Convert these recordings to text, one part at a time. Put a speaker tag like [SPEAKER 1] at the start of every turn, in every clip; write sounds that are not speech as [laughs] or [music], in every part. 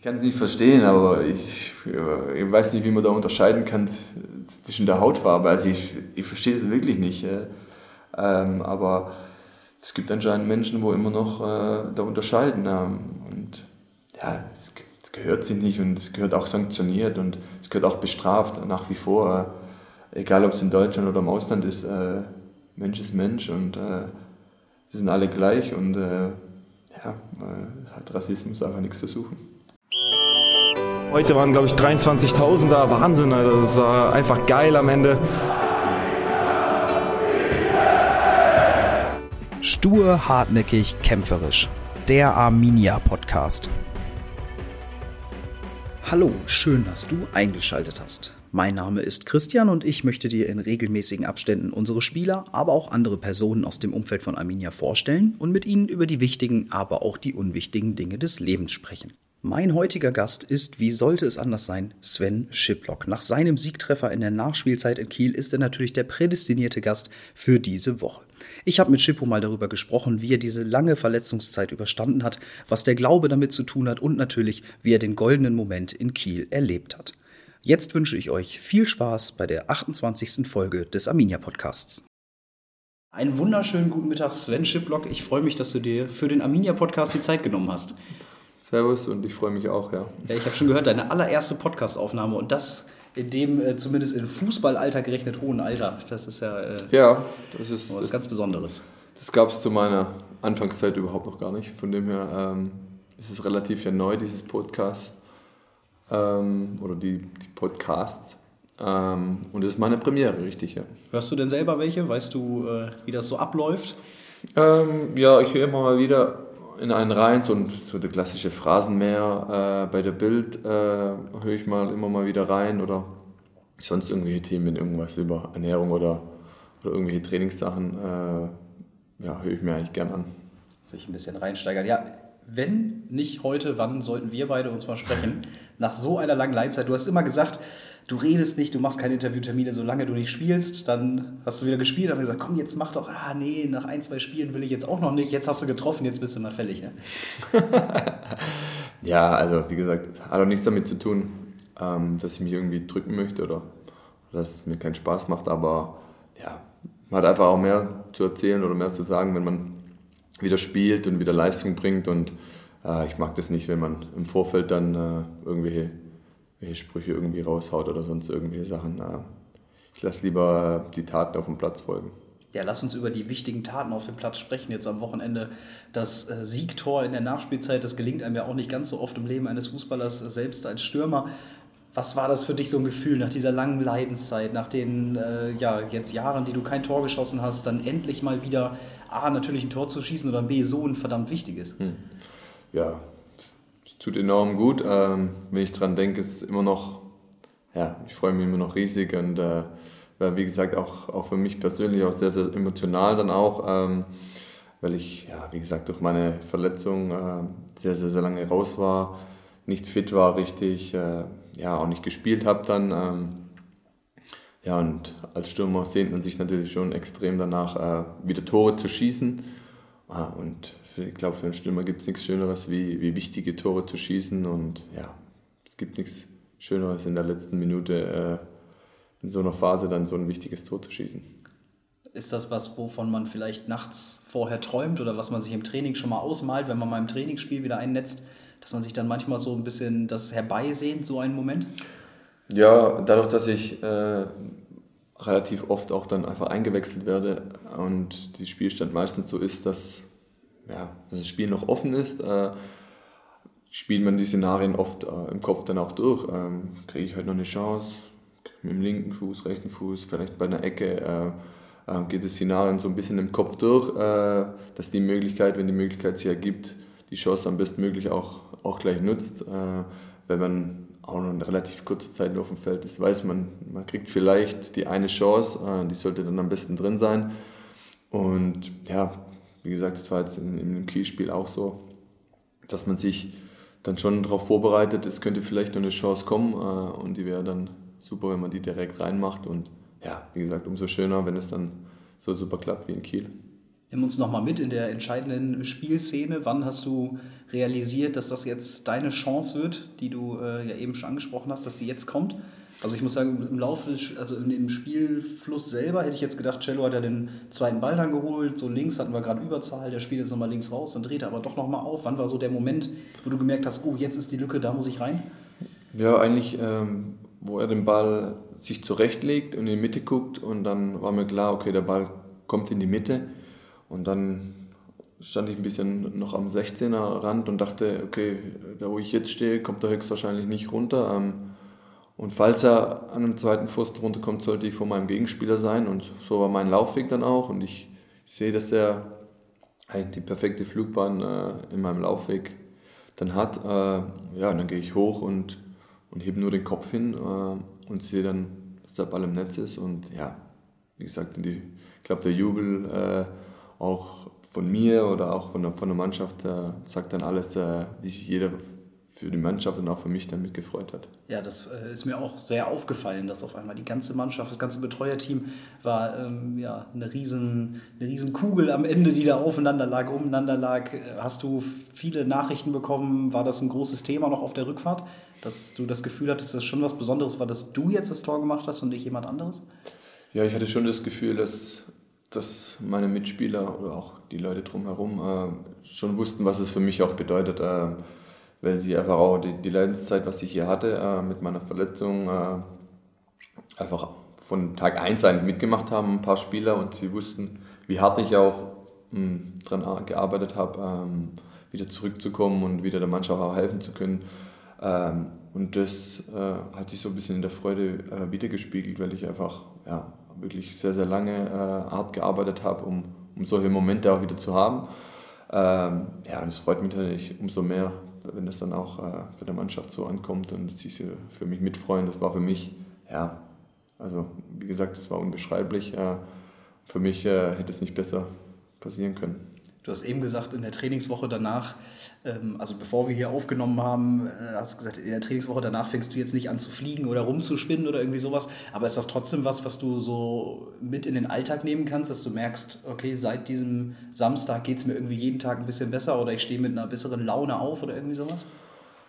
[SPEAKER 1] Ich kann es nicht verstehen, aber ich, ich, weiß nicht, wie man da unterscheiden kann zwischen der Hautfarbe. Also ich, ich verstehe es wirklich nicht. Ähm, aber es gibt anscheinend Menschen, wo immer noch äh, da unterscheiden. Ähm, und ja, es, es, gehört sich nicht und es gehört auch sanktioniert und es gehört auch bestraft nach wie vor. Äh, egal ob es in Deutschland oder im Ausland ist, äh, Mensch ist Mensch und äh, wir sind alle gleich und äh, ja, hat Rassismus einfach nichts zu suchen.
[SPEAKER 2] Heute waren, glaube ich, 23.000 da. Wahnsinn, das war einfach geil am Ende.
[SPEAKER 3] Stur, hartnäckig, kämpferisch. Der Arminia Podcast. Hallo, schön, dass du eingeschaltet hast. Mein Name ist Christian und ich möchte dir in regelmäßigen Abständen unsere Spieler, aber auch andere Personen aus dem Umfeld von Arminia vorstellen und mit ihnen über die wichtigen, aber auch die unwichtigen Dinge des Lebens sprechen. Mein heutiger Gast ist, wie sollte es anders sein, Sven Schiplock. Nach seinem Siegtreffer in der Nachspielzeit in Kiel ist er natürlich der prädestinierte Gast für diese Woche. Ich habe mit Schippo mal darüber gesprochen, wie er diese lange Verletzungszeit überstanden hat, was der Glaube damit zu tun hat und natürlich, wie er den goldenen Moment in Kiel erlebt hat. Jetzt wünsche ich euch viel Spaß bei der 28. Folge des Arminia Podcasts. Einen wunderschönen guten Mittag, Sven Schiplock. Ich freue mich, dass du dir für den Arminia Podcast die Zeit genommen hast.
[SPEAKER 1] Servus und ich freue mich auch, ja.
[SPEAKER 3] ja ich habe schon gehört, deine allererste Podcastaufnahme und das in dem äh, zumindest in Fußballalter gerechnet hohen Alter. Das ist ja, äh,
[SPEAKER 1] ja das ist
[SPEAKER 3] was das, ganz Besonderes.
[SPEAKER 1] Das gab es zu meiner Anfangszeit überhaupt noch gar nicht. Von dem her ähm, ist es relativ ja neu, dieses Podcast ähm, oder die, die Podcasts. Ähm, und es ist meine Premiere, richtig, ja.
[SPEAKER 3] Hörst du denn selber welche? Weißt du, äh, wie das so abläuft?
[SPEAKER 1] Ähm, ja, ich höre immer mal wieder in einen rein, so, so der klassische Phrasenmäher äh, bei der Bild äh, höre ich mal immer mal wieder rein oder sonst irgendwelche Themen, irgendwas über Ernährung oder, oder irgendwelche Trainingssachen, äh, ja, höre ich mir eigentlich gern an.
[SPEAKER 3] Sich ein bisschen reinsteigern. Ja, wenn nicht heute, wann sollten wir beide uns mal sprechen? [laughs] Nach so einer langen Leitzeit. Du hast immer gesagt, du redest nicht, du machst keine Interviewtermine, solange du nicht spielst. Dann hast du wieder gespielt, haben gesagt, komm, jetzt mach doch, ah nee, nach ein, zwei Spielen will ich jetzt auch noch nicht. Jetzt hast du getroffen, jetzt bist du mal fällig. Ne? [laughs]
[SPEAKER 1] ja, also wie gesagt, hat auch nichts damit zu tun, ähm, dass ich mich irgendwie drücken möchte oder, dass es mir keinen Spaß macht, aber ja, man hat einfach auch mehr zu erzählen oder mehr zu sagen, wenn man wieder spielt und wieder Leistung bringt und äh, ich mag das nicht, wenn man im Vorfeld dann äh, irgendwelche welche Sprüche irgendwie raushaut oder sonst irgendwelche Sachen. Ich lasse lieber die Taten auf dem Platz folgen.
[SPEAKER 3] Ja, lass uns über die wichtigen Taten auf dem Platz sprechen. Jetzt am Wochenende das äh, Siegtor in der Nachspielzeit, das gelingt einem ja auch nicht ganz so oft im Leben eines Fußballers, äh, selbst als Stürmer. Was war das für dich so ein Gefühl nach dieser langen Leidenszeit, nach den äh, ja, jetzt Jahren, die du kein Tor geschossen hast, dann endlich mal wieder A, natürlich ein Tor zu schießen oder B, so ein verdammt wichtiges? Hm.
[SPEAKER 1] Ja, tut enorm gut. Ähm, wenn ich dran denke, ist immer noch, ja, ich freue mich immer noch riesig und äh, wie gesagt auch, auch für mich persönlich auch sehr, sehr emotional dann auch, ähm, weil ich, ja, wie gesagt, durch meine Verletzung äh, sehr, sehr, sehr lange raus war, nicht fit war richtig, äh, ja, auch nicht gespielt habe dann. Ähm, ja, und als Stürmer sehnt man sich natürlich schon extrem danach, äh, wieder Tore zu schießen. Ah, und ich glaube, für einen Stürmer gibt es nichts Schöneres, wie, wie wichtige Tore zu schießen. Und ja, es gibt nichts Schöneres in der letzten Minute äh, in so einer Phase dann so ein wichtiges Tor zu schießen.
[SPEAKER 3] Ist das was, wovon man vielleicht nachts vorher träumt oder was man sich im Training schon mal ausmalt, wenn man mal im Trainingsspiel wieder einnetzt, dass man sich dann manchmal so ein bisschen das herbeisehnt, so einen Moment?
[SPEAKER 1] Ja, dadurch, dass ich äh, relativ oft auch dann einfach eingewechselt werde und die Spielstand meistens so ist, dass ja, dass das Spiel noch offen ist, äh, spielt man die Szenarien oft äh, im Kopf dann auch durch. Ähm, Kriege ich heute noch eine Chance? Mit dem linken Fuß, rechten Fuß, vielleicht bei einer Ecke. Äh, äh geht das Szenarien so ein bisschen im Kopf durch, äh, dass die Möglichkeit, wenn die Möglichkeit sich ergibt, die Chance am bestmöglich auch, auch gleich nutzt. Äh, wenn man auch noch eine relativ kurze Zeit auf dem Feld ist, weiß man, man kriegt vielleicht die eine Chance, die sollte dann am besten drin sein. Und ja, wie gesagt, das war jetzt in, in dem Kielspiel auch so, dass man sich dann schon darauf vorbereitet, es könnte vielleicht noch eine Chance kommen äh, und die wäre dann super, wenn man die direkt reinmacht und ja, wie gesagt, umso schöner, wenn es dann so super klappt wie in Kiel.
[SPEAKER 3] Nimm uns nochmal mit in der entscheidenden Spielszene. Wann hast du realisiert, dass das jetzt deine Chance wird, die du äh, ja eben schon angesprochen hast, dass sie jetzt kommt? Also ich muss sagen, im Laufe, also im Spielfluss selber hätte ich jetzt gedacht, Cello hat ja den zweiten Ball dann geholt, so links hatten wir gerade Überzahl, der spielt jetzt nochmal links raus, dann dreht er aber doch nochmal auf. Wann war so der Moment, wo du gemerkt hast, oh, jetzt ist die Lücke, da muss ich rein?
[SPEAKER 1] Ja, eigentlich, ähm, wo er den Ball sich zurechtlegt und in die Mitte guckt und dann war mir klar, okay, der Ball kommt in die Mitte und dann stand ich ein bisschen noch am 16er Rand und dachte, okay, da wo ich jetzt stehe, kommt er höchstwahrscheinlich nicht runter. Ähm, und falls er an einem zweiten Pfosten runterkommt, sollte ich vor meinem Gegenspieler sein. Und so war mein Laufweg dann auch. Und ich, sehe, dass er halt die perfekte Flugbahn äh, in meinem Laufweg dann hat. Äh, ja, dann gehe ich hoch und, und hebe nur den Kopf hin äh, und sehe dann, dass der Ball im Netz ist. Und ja, wie gesagt, die, ich glaube, der Jubel äh, auch von mir oder auch von der, von der Mannschaft sagt dann alles, wie sich jeder für die Mannschaft und auch für mich damit gefreut hat.
[SPEAKER 3] Ja, das äh, ist mir auch sehr aufgefallen, dass auf einmal die ganze Mannschaft, das ganze Betreuerteam war ähm, ja, eine, riesen, eine riesen Kugel am Ende, die da aufeinander lag, umeinander lag. Hast du viele Nachrichten bekommen? War das ein großes Thema noch auf der Rückfahrt? Dass du das Gefühl hattest, dass das schon was Besonderes war, dass du jetzt das Tor gemacht hast und nicht jemand anderes?
[SPEAKER 1] Ja, ich hatte schon das Gefühl, dass, dass meine Mitspieler oder auch die Leute drumherum äh, schon wussten, was es für mich auch bedeutet. Äh, weil sie einfach auch die, die Leidenszeit, was ich hier hatte, äh, mit meiner Verletzung, äh, einfach von Tag 1 eigentlich mitgemacht haben, ein paar Spieler, und sie wussten, wie hart ich auch mh, daran gearbeitet habe, ähm, wieder zurückzukommen und wieder der Mannschaft auch helfen zu können. Ähm, und das äh, hat sich so ein bisschen in der Freude äh, wiedergespiegelt, weil ich einfach ja, wirklich sehr, sehr lange äh, hart gearbeitet habe, um, um solche Momente auch wieder zu haben. Ähm, ja, und es freut mich natürlich umso mehr, wenn das dann auch äh, bei der Mannschaft so ankommt und sie sich für mich mitfreuen. Das war für mich, ja, also wie gesagt, das war unbeschreiblich. Äh, für mich äh, hätte es nicht besser passieren können.
[SPEAKER 3] Du hast eben gesagt, in der Trainingswoche danach, ähm, also bevor wir hier aufgenommen haben, äh, hast gesagt, in der Trainingswoche danach fängst du jetzt nicht an zu fliegen oder rumzuspinnen oder irgendwie sowas. Aber ist das trotzdem was, was du so mit in den Alltag nehmen kannst, dass du merkst, okay, seit diesem Samstag geht es mir irgendwie jeden Tag ein bisschen besser oder ich stehe mit einer besseren Laune auf oder irgendwie sowas?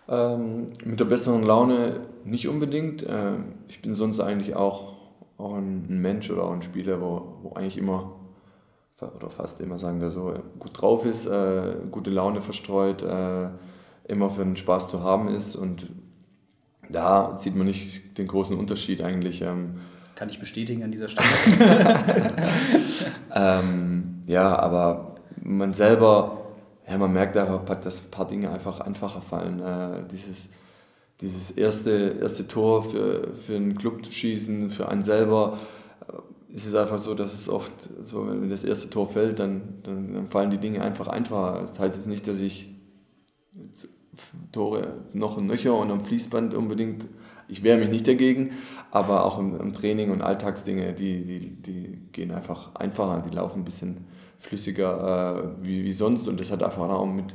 [SPEAKER 1] Ähm, mit der besseren Laune nicht unbedingt. Ähm, ich bin sonst eigentlich auch, auch ein Mensch oder auch ein Spieler, wo, wo eigentlich immer oder fast immer sagen wir so, gut drauf ist, äh, gute Laune verstreut, äh, immer für den Spaß zu haben ist und da sieht man nicht den großen Unterschied eigentlich. Ähm,
[SPEAKER 3] Kann ich bestätigen an dieser Stelle. [laughs] [laughs]
[SPEAKER 1] ähm, ja, aber man selber, ja, man merkt einfach, dass ein paar Dinge einfach einfacher fallen. Äh, dieses, dieses erste, erste Tor für, für einen Club zu schießen, für einen selber, ist es einfach so, dass es oft so, wenn das erste Tor fällt, dann, dann, dann fallen die Dinge einfach einfacher. Das heißt jetzt nicht, dass ich Tore noch und nöcher und am Fließband unbedingt, ich wehre mich nicht dagegen, aber auch im, im Training und Alltagsdinge, die, die, die gehen einfach einfacher, die laufen ein bisschen flüssiger äh, wie, wie sonst und das hat einfach auch mit,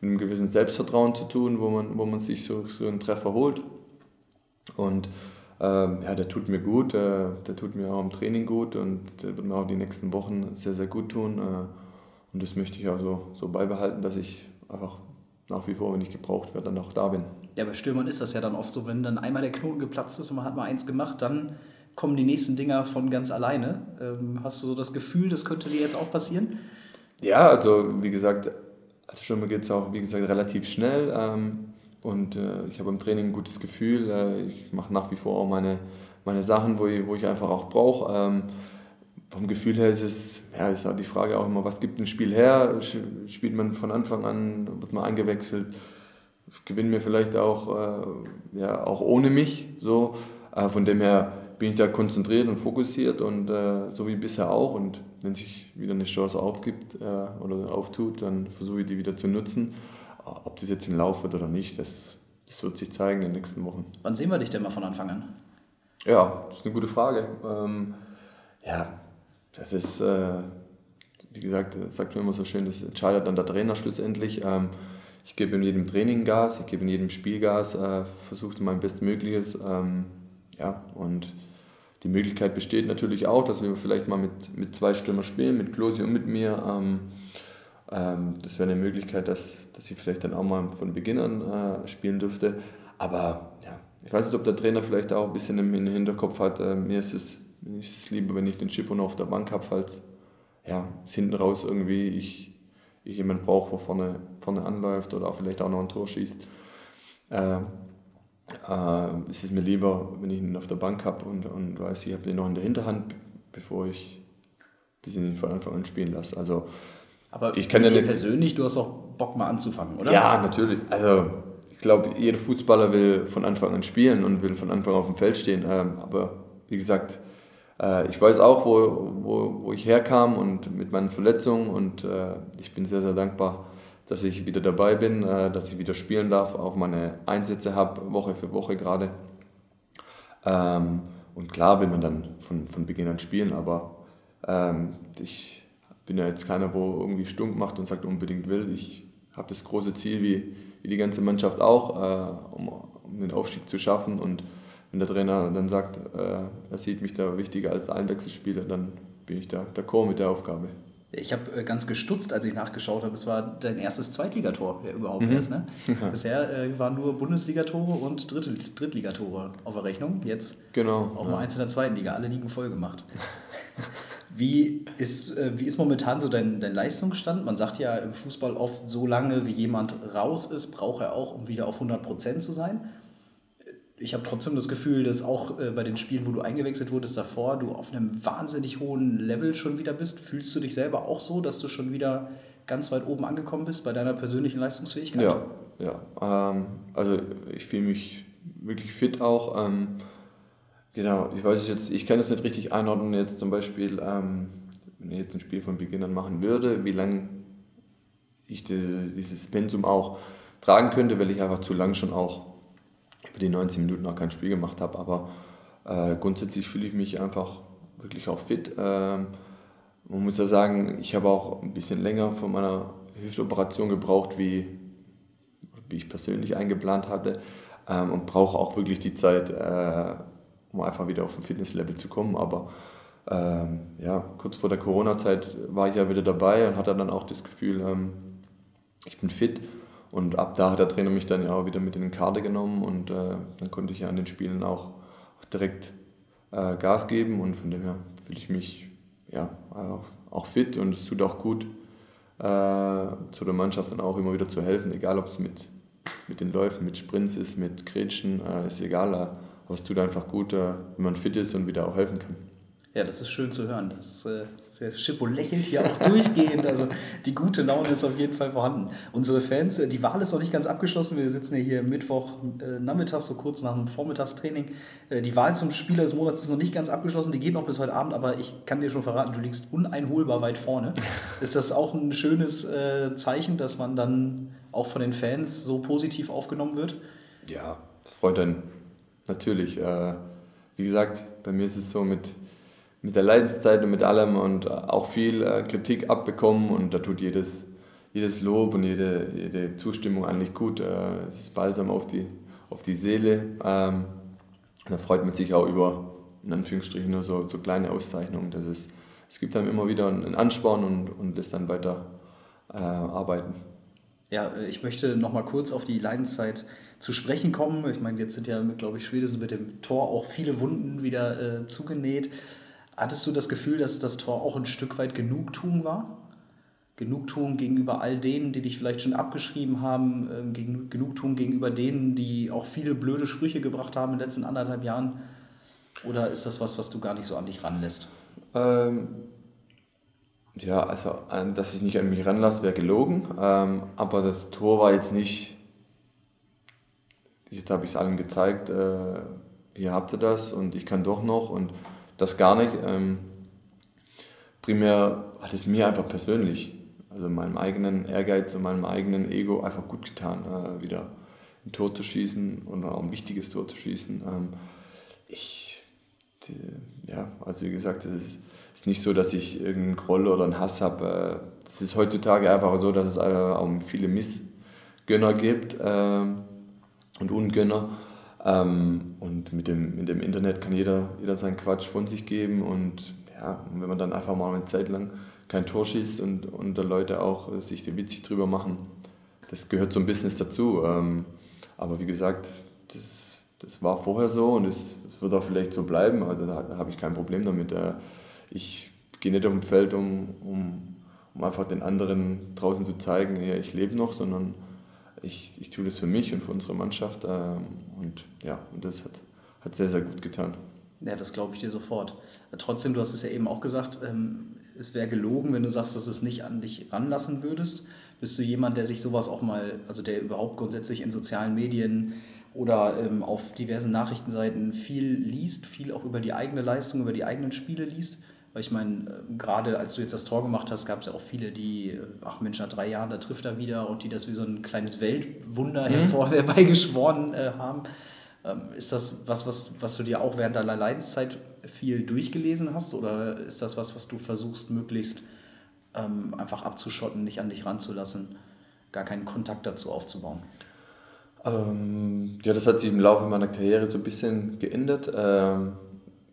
[SPEAKER 1] mit einem gewissen Selbstvertrauen zu tun, wo man, wo man sich so, so einen Treffer holt. Und ähm, ja, der tut mir gut, der, der, tut mir auch im Training gut und der wird mir auch die nächsten Wochen sehr, sehr gut tun. Äh, und das möchte ich auch so, so beibehalten, dass ich einfach nach wie vor, wenn ich gebraucht werde, dann auch da bin.
[SPEAKER 3] Ja, bei Stürmern ist das ja dann oft so, wenn dann einmal der Knoten geplatzt ist und man hat mal eins gemacht, dann kommen die nächsten Dinger von ganz alleine. Ähm, hast du so das Gefühl, das könnte dir jetzt auch passieren?
[SPEAKER 1] Ja, also wie gesagt, als Stürmer geht es auch, wie gesagt, relativ schnell. Ähm, und äh, ich habe im Training ein gutes Gefühl. Äh, ich mache nach wie vor auch meine, meine Sachen, wo ich, wo ich einfach auch brauche. Ähm, vom Gefühl her ist es, ja, ist halt die Frage auch immer, was gibt ein Spiel her? Spielt man von Anfang an, wird man eingewechselt, gewinnen wir vielleicht auch, äh, ja, auch ohne mich. So. Äh, von dem her bin ich da konzentriert und fokussiert und äh, so wie bisher auch. Und wenn sich wieder eine Chance aufgibt äh, oder auftut, dann versuche ich die wieder zu nutzen. Ob das jetzt im Lauf wird oder nicht, das, das wird sich zeigen in den nächsten Wochen.
[SPEAKER 3] Wann sehen wir dich denn mal von Anfang an?
[SPEAKER 1] Ja, das ist eine gute Frage. Ähm, ja, das ist, äh, wie gesagt, das sagt man immer so schön, das entscheidet dann der Trainer schlussendlich. Ähm, ich gebe in jedem Training Gas, ich gebe in jedem Spiel Gas, äh, versuche mein Bestmögliches. Ähm, ja, und die Möglichkeit besteht natürlich auch, dass wir vielleicht mal mit, mit zwei Stürmer spielen, mit Klosi und mit mir. Ähm, ähm, das wäre eine Möglichkeit, dass, dass ich vielleicht dann auch mal von Beginn an äh, spielen dürfte. Aber ja, ich weiß nicht, ob der Trainer vielleicht auch ein bisschen im, im Hinterkopf hat, äh, mir ist es, ist es lieber, wenn ich den noch auf der Bank habe, falls ja, hinten raus irgendwie ich, ich jemanden brauche, der vorne, vorne anläuft oder auch vielleicht auch noch ein Tor schießt. Äh, äh, ist es mir lieber, wenn ich ihn auf der Bank habe und, und weiß, ich habe den noch in der Hinterhand, bevor ich bis ihn von Anfang an spielen lasse. Also,
[SPEAKER 3] Aber ich kann ja nicht, persönlich, du hast auch Bock mal anzufangen, oder?
[SPEAKER 1] Ja, natürlich. Also ich glaube, jeder Fußballer will von Anfang an spielen und will von Anfang an auf dem Feld stehen. Ähm, aber wie gesagt, äh, ich weiß auch, wo, wo, wo ich herkam und mit meinen Verletzungen und äh, ich bin sehr, sehr dankbar, dass ich wieder dabei bin, äh, dass ich wieder spielen darf, auch meine Einsätze habe, Woche für Woche gerade. Ähm, und klar will man dann von, von Beginn an spielen, aber ähm, ich bin ja jetzt keiner, wo irgendwie stunk macht und sagt unbedingt will. Ich habe das große Ziel, wie, wie die ganze Mannschaft auch, äh, um, um den Aufstieg zu schaffen. Und wenn der Trainer dann sagt, äh, er sieht mich da wichtiger als Einwechselspieler, dann bin ich da d'accord mit der Aufgabe.
[SPEAKER 3] Ich habe äh, ganz gestutzt, als ich nachgeschaut habe. Es war dein erstes Zweitligator der überhaupt mhm. erst. Ne? [laughs] Bisher äh, waren nur Bundesligatore und Dritt Drittligatore auf der Rechnung. Jetzt
[SPEAKER 1] genau,
[SPEAKER 3] auch mal eins in der zweiten Liga. Alle Ligen voll gemacht. [laughs] wie, ist, äh, wie ist momentan so dein, dein Leistungsstand? Man sagt ja im Fußball oft, so lange wie jemand raus ist, braucht er auch, um wieder auf 100 Prozent zu sein ich habe trotzdem das Gefühl, dass auch äh, bei den Spielen, wo du eingewechselt wurdest davor, du auf einem wahnsinnig hohen Level schon wieder bist. Fühlst du dich selber auch so, dass du schon wieder ganz weit oben angekommen bist bei deiner persönlichen Leistungsfähigkeit?
[SPEAKER 1] Ja, ja. Ähm, also ich fühle mich wirklich fit auch. Ähm, genau, ich weiß es jetzt, ich kann es nicht richtig einordnen, jetzt zum Beispiel, ähm, wenn ich jetzt ein Spiel von Beginn an machen würde, wie lange ich diese, dieses Pensum auch tragen könnte, weil ich einfach zu lang schon auch über die 90 Minuten noch kein Spiel gemacht habe. Aber äh, grundsätzlich fühle ich mich einfach wirklich auch fit. Ähm, man muss ja sagen, ich habe auch ein bisschen länger von meiner Hüftoperation gebraucht, wie, wie ich persönlich eingeplant hatte. Ähm, und brauche auch wirklich die Zeit, äh, um einfach wieder auf ein Fitnesslevel zu kommen. Aber ähm, ja, kurz vor der Corona-Zeit war ich ja wieder dabei und hatte dann auch das Gefühl, ähm, ich bin fit und ab da hat der Trainer mich dann ja auch wieder mit in den Kader genommen und äh, dann konnte ich ja an den Spielen auch, direkt äh, Gas geben und von dem her fühle ich mich ja, auch, fit und es tut auch gut, äh, zu der Mannschaft dann auch immer wieder zu helfen, egal ob es mit, mit den Läufen, mit Sprints ist, mit Gretchen, äh, ist egal, aber es tut einfach gut, äh, wenn man fit ist und wieder auch helfen kann.
[SPEAKER 3] Ja, das ist schön zu hören. Das, äh, der Schippo lächelt hier auch [laughs] durchgehend. Also die gute Laune ist auf jeden Fall vorhanden. Unsere Fans, äh, die Wahl ist noch nicht ganz abgeschlossen. Wir sitzen ja hier Mittwoch äh, Nachmittag, so kurz nach einem Vormittagstraining. Äh, die Wahl zum Spieler des Monats ist noch nicht ganz abgeschlossen. Die geht noch bis heute Abend, aber ich kann dir schon verraten, du liegst uneinholbar weit vorne. [laughs] Ist das auch ein schönes äh, Zeichen, dass man dann auch von den Fans so positiv aufgenommen wird?
[SPEAKER 1] Ja, das freut einen natürlich. Äh, wie gesagt, bei mir ist es so mit mit der Leidenszeit und mit allem und auch viel äh, Kritik abbekommen und da tut jedes, jedes Lob und jede, jede Zustimmung eigentlich gut. Äh, es ist balsam auf die, auf die Seele. Ähm, da freut man sich auch über, in Anführungsstrichen, nur so, so kleine Auszeichnungen. Das ist, es gibt dann immer wieder einen Ansporn und, und lässt dann weiter äh, arbeiten.
[SPEAKER 3] Ja, ich möchte noch mal kurz auf die Leidenszeit zu sprechen kommen. Ich meine, jetzt sind ja, glaube ich, spätestens mit dem Tor auch viele Wunden wieder äh, zugenäht. Hattest du das Gefühl, dass das Tor auch ein Stück weit Genugtuung war? Genugtuung gegenüber all denen, die dich vielleicht schon abgeschrieben haben, ähm, Genugtuung gegenüber denen, die auch viele blöde Sprüche gebracht haben in den letzten anderthalb Jahren? Oder ist das was, was du gar nicht so an dich ranlässt?
[SPEAKER 1] Ähm, ja, also, dass ich nicht an mich ranlasse, wäre gelogen. Ähm, aber das Tor war jetzt nicht. Jetzt habe ich es allen gezeigt, äh, hier habt ihr das und ich kann doch noch. Und das gar nicht. Ähm, primär hat es mir einfach persönlich, also meinem eigenen Ehrgeiz und meinem eigenen Ego einfach gut getan, äh, wieder ein Tor zu schießen und auch ein wichtiges Tor zu schießen. Ähm, ich, die, ja, also wie gesagt, es ist, ist nicht so, dass ich irgendeinen Groll oder einen Hass habe. Es äh, ist heutzutage einfach so, dass es auch viele Missgönner gibt äh, und Ungönner. Ähm, und mit dem, mit dem Internet kann jeder, jeder seinen Quatsch von sich geben und ja, wenn man dann einfach mal eine Zeit lang kein Tor schießt und, und da Leute auch sich witzig drüber machen, das gehört zum Business dazu. Ähm, aber wie gesagt, das, das war vorher so und es, wird auch vielleicht so bleiben, also da, da habe ich kein Problem damit. Äh, ich gehe nicht auf dem Feld, um, um, um einfach den anderen draußen zu zeigen, ja, ich lebe noch, sondern ich, ich tue das für mich und für unsere Mannschaft. Ähm, und ja, und das hat, hat sehr, sehr gut getan.
[SPEAKER 3] Ja, das glaube ich dir sofort. Trotzdem, du hast es ja eben auch gesagt, ähm, es wäre gelogen, wenn du sagst, dass du es nicht an dich ranlassen würdest. Bist du jemand, der sich sowas auch mal, also der überhaupt grundsätzlich in sozialen Medien oder ähm, auf diversen Nachrichtenseiten viel liest, viel auch über die eigene Leistung, über die eigenen Spiele liest? Weil ich meine, äh, gerade als du jetzt das Tor gemacht hast, gab es ja auch viele, die, äh, ach Mensch, nach drei Jahren, da trifft er wieder und die das wie so ein kleines Weltwunder mhm. hervor [laughs] herbeigeschworen äh, haben. Ähm, ist das was, was, was du dir auch während deiner Leidenszeit viel durchgelesen hast oder ist das was, was du versuchst, möglichst ähm, einfach abzuschotten, nicht an dich ranzulassen, gar keinen Kontakt dazu aufzubauen?
[SPEAKER 1] Ähm, ja, das hat sich im Laufe meiner Karriere so ein bisschen geändert. Ähm,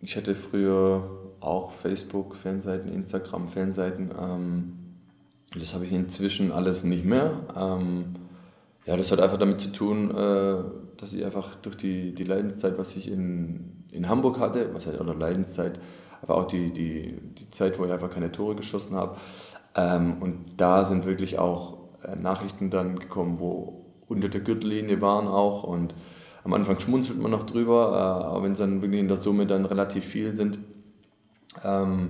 [SPEAKER 1] ich hatte früher auch Facebook, Fanseiten, Instagram, Fanseiten. Ähm, das habe ich inzwischen alles nicht mehr. Ähm, ja, das hat einfach damit zu tun, äh, dass ich einfach durch die, die Leidenszeit, was ich in, in Hamburg hatte, was heißt, oder Leidenszeit, aber auch die, die, die Zeit, wo ich einfach keine Tore geschossen habe. Ähm, und da sind wirklich auch äh, Nachrichten dann gekommen, wo unter der Gürtellinie waren auch und am Anfang schmunzelt man noch drüber, äh, aber wenn es dann wirklich in der Summe dann relativ viel sind, ähm,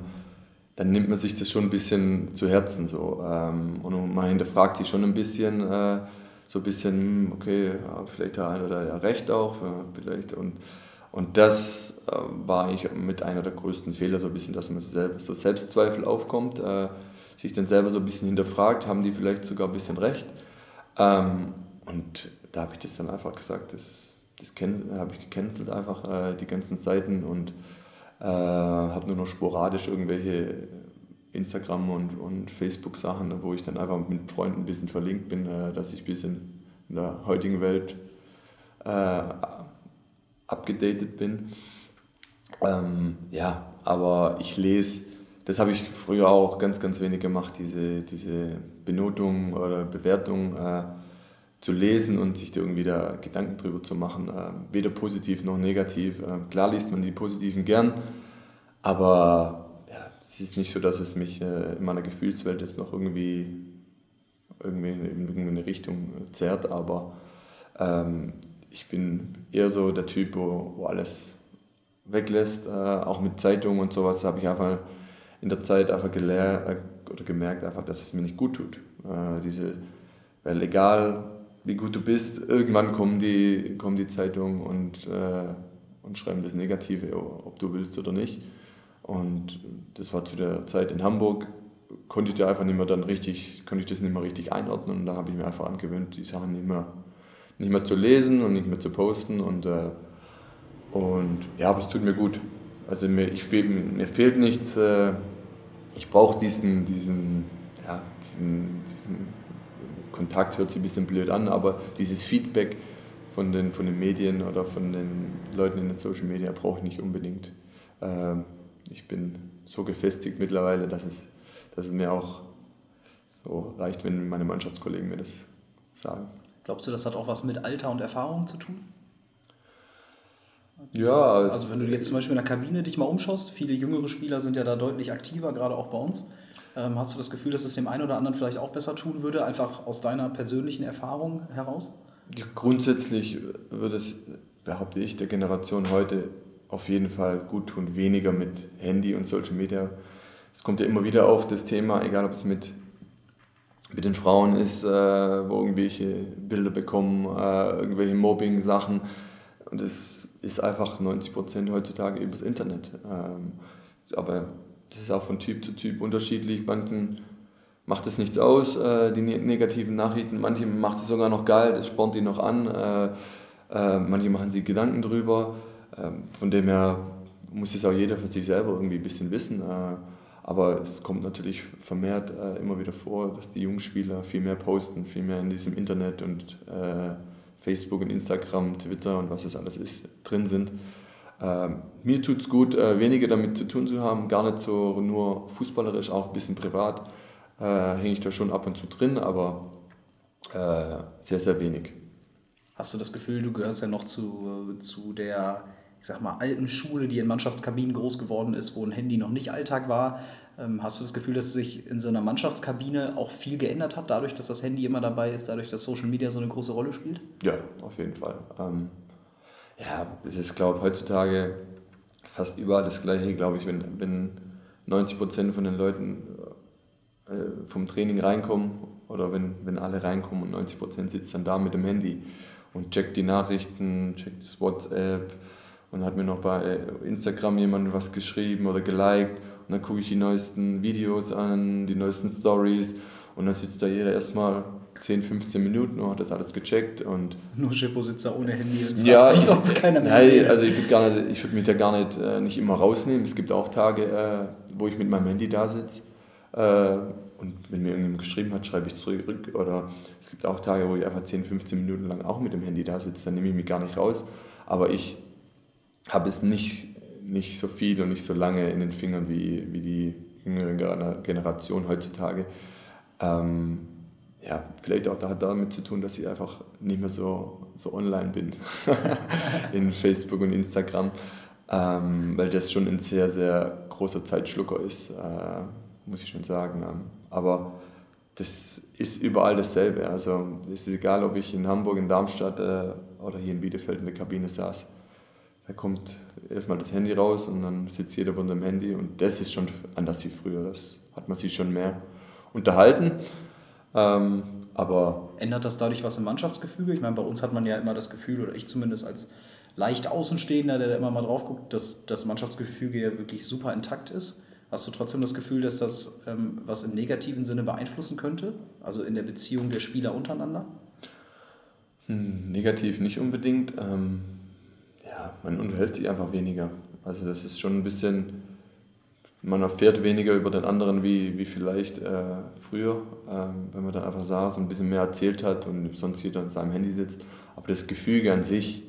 [SPEAKER 1] dann nimmt man sich das schon ein bisschen zu Herzen so ähm, und man hinterfragt sich schon ein bisschen, äh, so ein bisschen, hm, okay, ja, vielleicht der eine oder der recht auch, vielleicht und und das äh, war eigentlich mit einer der größten Fehler, so ein bisschen, dass man selber, so Selbstzweifel aufkommt, äh, sich dann selber so ein bisschen hinterfragt, haben die vielleicht sogar ein bisschen recht. Ähm, und da habe ich das dann einfach gesagt, das, das habe ich gecancelt einfach, äh, die ganzen Seiten und äh, habe nur noch sporadisch irgendwelche Instagram- und, und Facebook-Sachen, wo ich dann einfach mit Freunden ein bisschen verlinkt bin, äh, dass ich ein bisschen in der heutigen Welt äh, abgedatet bin. Ähm, ja, aber ich lese, das habe ich früher auch ganz, ganz wenig gemacht, diese, diese Benotung oder Bewertung äh, zu lesen und sich da irgendwie da Gedanken drüber zu machen, äh, weder positiv noch negativ. Äh, klar liest man die positiven gern, aber ja, es ist nicht so, dass es mich äh, in meiner Gefühlswelt jetzt noch irgendwie, irgendwie in irgendeine Richtung zerrt, aber ähm, ich bin eher so der Typ, wo, wo alles weglässt, äh, auch mit Zeitungen und sowas habe ich einfach in der Zeit einfach gelehrt äh, oder gemerkt, einfach, dass es mir nicht gut tut. Äh, diese, weil egal wie gut du bist, irgendwann kommen die, kommen die Zeitungen und, äh, und schreiben das Negative, ob du willst oder nicht. Und das war zu der Zeit in Hamburg, konnte ich da einfach nicht mehr dann richtig, konnte ich das nicht mehr richtig einordnen und da habe ich mir einfach angewöhnt, die Sachen nicht mehr, nicht mehr zu lesen und nicht mehr zu posten und, äh, und ja, aber es tut mir gut. Also mir, ich, mir fehlt nichts, äh, ich brauche diesen, diesen, ja, diesen, diesen Kontakt hört sich ein bisschen blöd an, aber dieses Feedback von den, von den Medien oder von den Leuten in den Social Media brauche ich nicht unbedingt. Ähm, ich bin so gefestigt mittlerweile, dass es, dass es mir auch so reicht, wenn meine Mannschaftskollegen mir das sagen.
[SPEAKER 3] Glaubst du, das hat auch was mit Alter und Erfahrung zu tun?
[SPEAKER 1] Ja.
[SPEAKER 3] Also, also wenn du jetzt zum Beispiel in der Kabine dich mal umschaust, viele jüngere Spieler sind ja da deutlich aktiver, gerade auch bei uns. Ähm, hast du das Gefühl, dass es dem einen oder anderen vielleicht auch besser tun würde, einfach aus deiner persönlichen Erfahrung heraus?
[SPEAKER 1] Grundsätzlich würde es, behaupte ich, der Generation heute auf jeden Fall gut tun, weniger mit Handy und Social Media. Es kommt ja immer wieder auf das Thema, egal ob es mit, mit den Frauen ist, äh, wo irgendwelche Bilder bekommen, äh, irgendwelche Mobbing-Sachen. Und es ist einfach 90 Prozent heutzutage übers Internet. Ähm, aber das ist auch von Typ zu Typ unterschiedlich. Manchen macht es nichts aus, äh, die ne-, negativen Nachrichten. Manche macht es sogar noch geil, das spornt die noch an. Äh, äh, manche machen sich Gedanken drüber. Ähm, von dem her muss es auch jeder für sich selber irgendwie ein bisschen wissen. Äh, aber es kommt natürlich vermehrt äh, immer wieder vor, dass die Jungspieler viel mehr posten, viel mehr in diesem Internet und Facebook und Instagram, Twitter und was es alles ist, drin sind. Ähm, mir tut es gut, äh, weniger damit zu tun zu haben, gar nicht so nur fußballerisch, auch ein bisschen privat äh, hänge ich da schon ab und zu drin, aber äh, sehr, sehr wenig.
[SPEAKER 3] Hast du das Gefühl, du gehörst ja noch zu, zu der, ich sag mal, alten Schule, die in Mannschaftskabinen groß geworden ist, wo ein Handy noch nicht Alltag war? Ähm, hast du das Gefühl, dass sich in so einer Mannschaftskabine auch viel geändert hat, dadurch, dass das Handy immer dabei ist, dadurch, dass Social Media so eine große Rolle spielt?
[SPEAKER 1] Ja, auf jeden Fall. Ähm, ja, es ist, glaube ich, heutzutage fast überall das Gleiche, glaube ich, wenn, wenn 90 Prozent von den Leuten äh, vom Training reinkommen oder wenn, wenn alle reinkommen und 90 Prozent sitzt dann da mit dem Handy und checkt die Nachrichten, checkt das WhatsApp und hat mir noch bei Instagram jemand was geschrieben oder geliked und dann gucke ich die neuesten Videos an, die neuesten Stories und dann sitzt da jeder erstmal 10, 15 Minuten und hat das alles gecheckt. Und
[SPEAKER 3] Nur Schippo sitzt da ohne Handy
[SPEAKER 1] und ja, sich, ob keiner mehr nein, also ich würde würd mich da gar nicht, äh, nicht immer rausnehmen. Es gibt auch Tage, äh, wo ich mit meinem Handy da sitze. Äh, und wenn mir irgendjemand geschrieben hat, schreibe ich zurück. Oder es gibt auch Tage, wo ich einfach 10, 15 Minuten lang auch mit dem Handy da sitze. Dann nehme ich mich gar nicht raus. Aber ich habe es nicht nicht so viel und nicht so lange in den Fingern wie, wie die jüngere Generation heutzutage. Ähm, ja, vielleicht auch da, damit zu tun, dass ich einfach nicht mehr so, so online bin [laughs] in Facebook und Instagram, ähm, weil das schon ein sehr, sehr großer Zeitschlucker ist, äh, muss ich schon sagen. Aber das ist überall dasselbe. Also es ist egal, ob ich in Hamburg, in Darmstadt äh, oder hier in Bielefeld in der Kabine saß da kommt erstmal das Handy raus und dann sitzt jeder von dem Handy und das ist schon anders wie früher. Das hat man sich schon mehr unterhalten. Ähm, aber
[SPEAKER 3] Ändert das dadurch was im Mannschaftsgefüge? Ich meine, bei uns hat man ja immer das Gefühl, oder ich zumindest als leicht Außenstehender, der da immer mal drauf guckt, dass das Mannschaftsgefüge ja wirklich super intakt ist. Hast du trotzdem das Gefühl, dass das ähm, was im negativen Sinne beeinflussen könnte? Also in der Beziehung der Spieler untereinander?
[SPEAKER 1] Hm, negativ nicht unbedingt. Ähm man unterhält sich einfach weniger. Also das ist schon ein bisschen, man erfährt weniger über den anderen wie, wie vielleicht äh, früher, äh, wenn man dann einfach saß und ein bisschen mehr erzählt hat und sonst jeder an seinem Handy sitzt. Aber das Gefüge an sich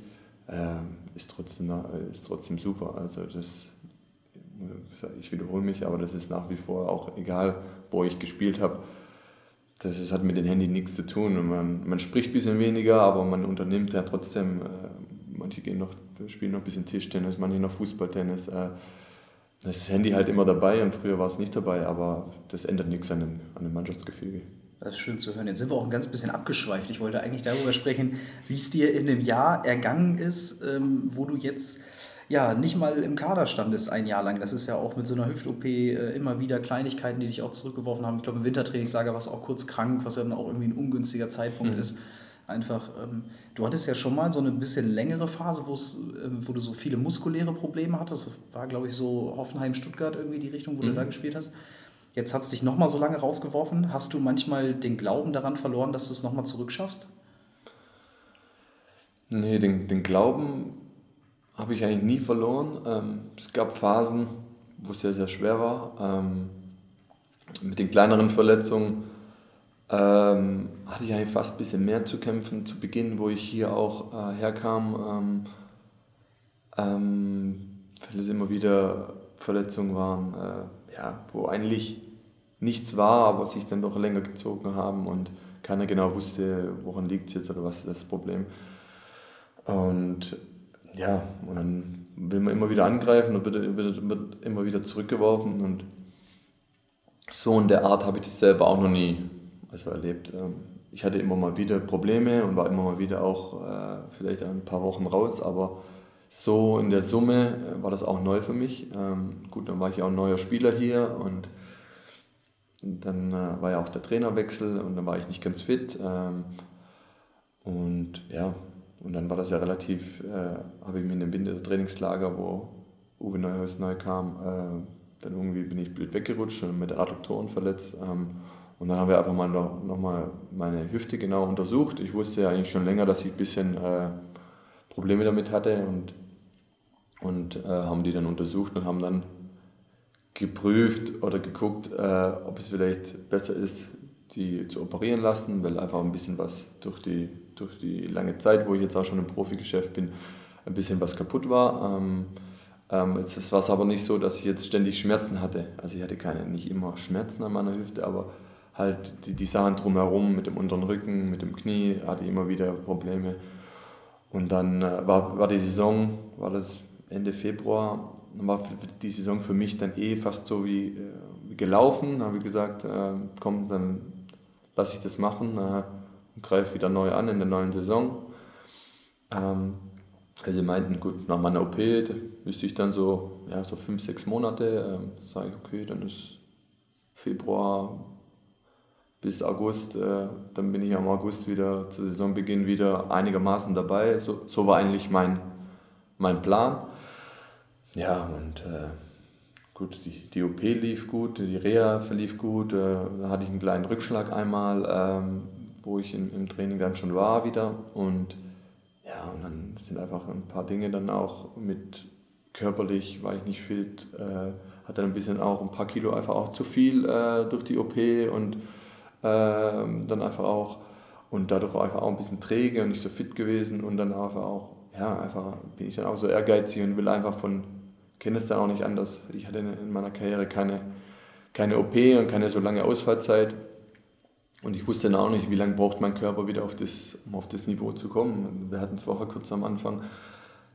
[SPEAKER 1] äh, ist, trotzdem, ist trotzdem super. Also das, ich wiederhole mich, aber das ist nach wie vor auch egal, wo ich gespielt habe. Das ist, hat mit dem Handy nichts zu tun. Man, man spricht ein bisschen weniger, aber man unternimmt ja trotzdem, äh, manche gehen noch spielen noch ein bisschen Tischtennis, manche noch Fußballtennis. Äh, das ist das Handy halt immer dabei und früher war es nicht dabei, aber das ändert nichts an dem, an dem Mannschaftsgefüge.
[SPEAKER 3] Das ist schön zu hören. Jetzt sind wir auch ein ganz bisschen abgeschweift. Ich wollte eigentlich darüber sprechen, wie es dir in dem Jahr ergangen ist, ähm, wo du jetzt ja nicht mal im Kader standest ein Jahr lang. Das ist ja auch mit so einer Hüft-OP äh, immer wieder Kleinigkeiten, die dich auch zurückgeworfen haben. Ich glaube, im Wintertrainingslager warst du auch kurz krank, was ja dann auch irgendwie ein ungünstiger Zeitpunkt mhm. ist einfach, ähm, du hattest ja schon mal so eine bisschen längere Phase, ähm, wo du so viele muskuläre Probleme hattest. Das war, glaube ich, so Hoffenheim-Stuttgart irgendwie die Richtung, wo mhm. du da gespielt hast. Jetzt hat es dich nochmal so lange rausgeworfen. Hast du manchmal den Glauben daran verloren, dass du es nochmal zurückschaffst?
[SPEAKER 1] Nee, den, den Glauben habe ich eigentlich nie verloren. Ähm, es gab Phasen, wo es sehr, sehr schwer war. Ähm, mit den kleineren Verletzungen ähm, hatte ich eigentlich fast ein bisschen mehr zu kämpfen zu Beginn, wo ich hier auch äh, herkam. Ähm, ähm, weil es immer wieder Verletzungen waren, äh, ja, wo eigentlich nichts war, aber sich dann doch länger gezogen haben und keiner genau wusste, woran liegt es jetzt oder was ist das Problem. Und ja, und dann will man immer wieder angreifen und wird, wird, wird immer wieder zurückgeworfen und so in der Art habe ich das selber auch noch nie also erlebt. Ähm, ich hatte immer mal wieder Probleme und war immer mal wieder auch äh, vielleicht ein paar Wochen raus, aber so in der Summe äh, war das auch neu für mich. Ähm, gut, dann war ich auch ein neuer Spieler hier und dann äh, war ja auch der Trainerwechsel und dann war ich nicht ganz fit. Ähm, und ja, und dann war das ja relativ, habe ich mir in dem Wintertrainingslager, wo Uwe Neuhaus neu kam, dann irgendwie bin ich blöd weggerutscht und mit Adduktoren verletzt. Und dann haben wir einfach mal noch, noch mal meine Hüfte genau untersucht. Ich wusste ja eigentlich schon länger, dass ich ein bisschen äh, Probleme damit hatte und, und äh, haben die dann untersucht und haben dann geprüft oder geguckt, äh, ob es vielleicht besser ist, die zu operieren lassen, weil einfach ein bisschen was durch die, durch die lange Zeit, wo ich jetzt auch schon im Profigeschäft bin, ein bisschen was kaputt war. Ähm, ähm, jetzt war es aber nicht so, dass ich jetzt ständig Schmerzen hatte. Also ich hatte keine, nicht immer Schmerzen an meiner Hüfte, aber halt die, die Sachen drumherum mit dem unteren Rücken, mit dem Knie, hatte immer wieder Probleme. Und dann äh, war, war die Saison, war das Ende Februar, war die Saison für mich dann eh fast so wie, äh, gelaufen. Da habe ich gesagt, äh, komm, dann lasse ich das machen äh, und greife wieder neu an in der neuen Saison. Ähm, also sie meinten, gut, nach meiner OP müsste ich dann so, ja, so fünf, sechs Monate, ähm, sage ich, okay, dann ist Februar bis August, äh, dann bin ich am August wieder zu Saisonbeginn wieder einigermaßen dabei. So, so war eigentlich mein, mein Plan. Ja, und äh, gut, die, die OP lief gut, die Reha verlief gut. Äh, da hatte ich einen kleinen Rückschlag einmal, ähm, wo ich in, im Training dann schon war wieder. Und ja, und dann sind einfach ein paar Dinge dann auch mit körperlich, war ich nicht fit, äh, hatte ein bisschen auch ein paar Kilo einfach auch zu viel äh, durch die OP und dann einfach auch und dadurch einfach auch ein bisschen träge und nicht so fit gewesen und dann einfach auch, ja, einfach bin ich dann auch so ehrgeizig und will einfach von, kenne es dann auch nicht anders. Ich hatte in meiner Karriere keine, keine OP und keine so lange Ausfallzeit und ich wusste dann auch nicht, wie lange braucht mein Körper wieder auf das, um auf das Niveau zu kommen. Wir hatten es vorher kurz am Anfang,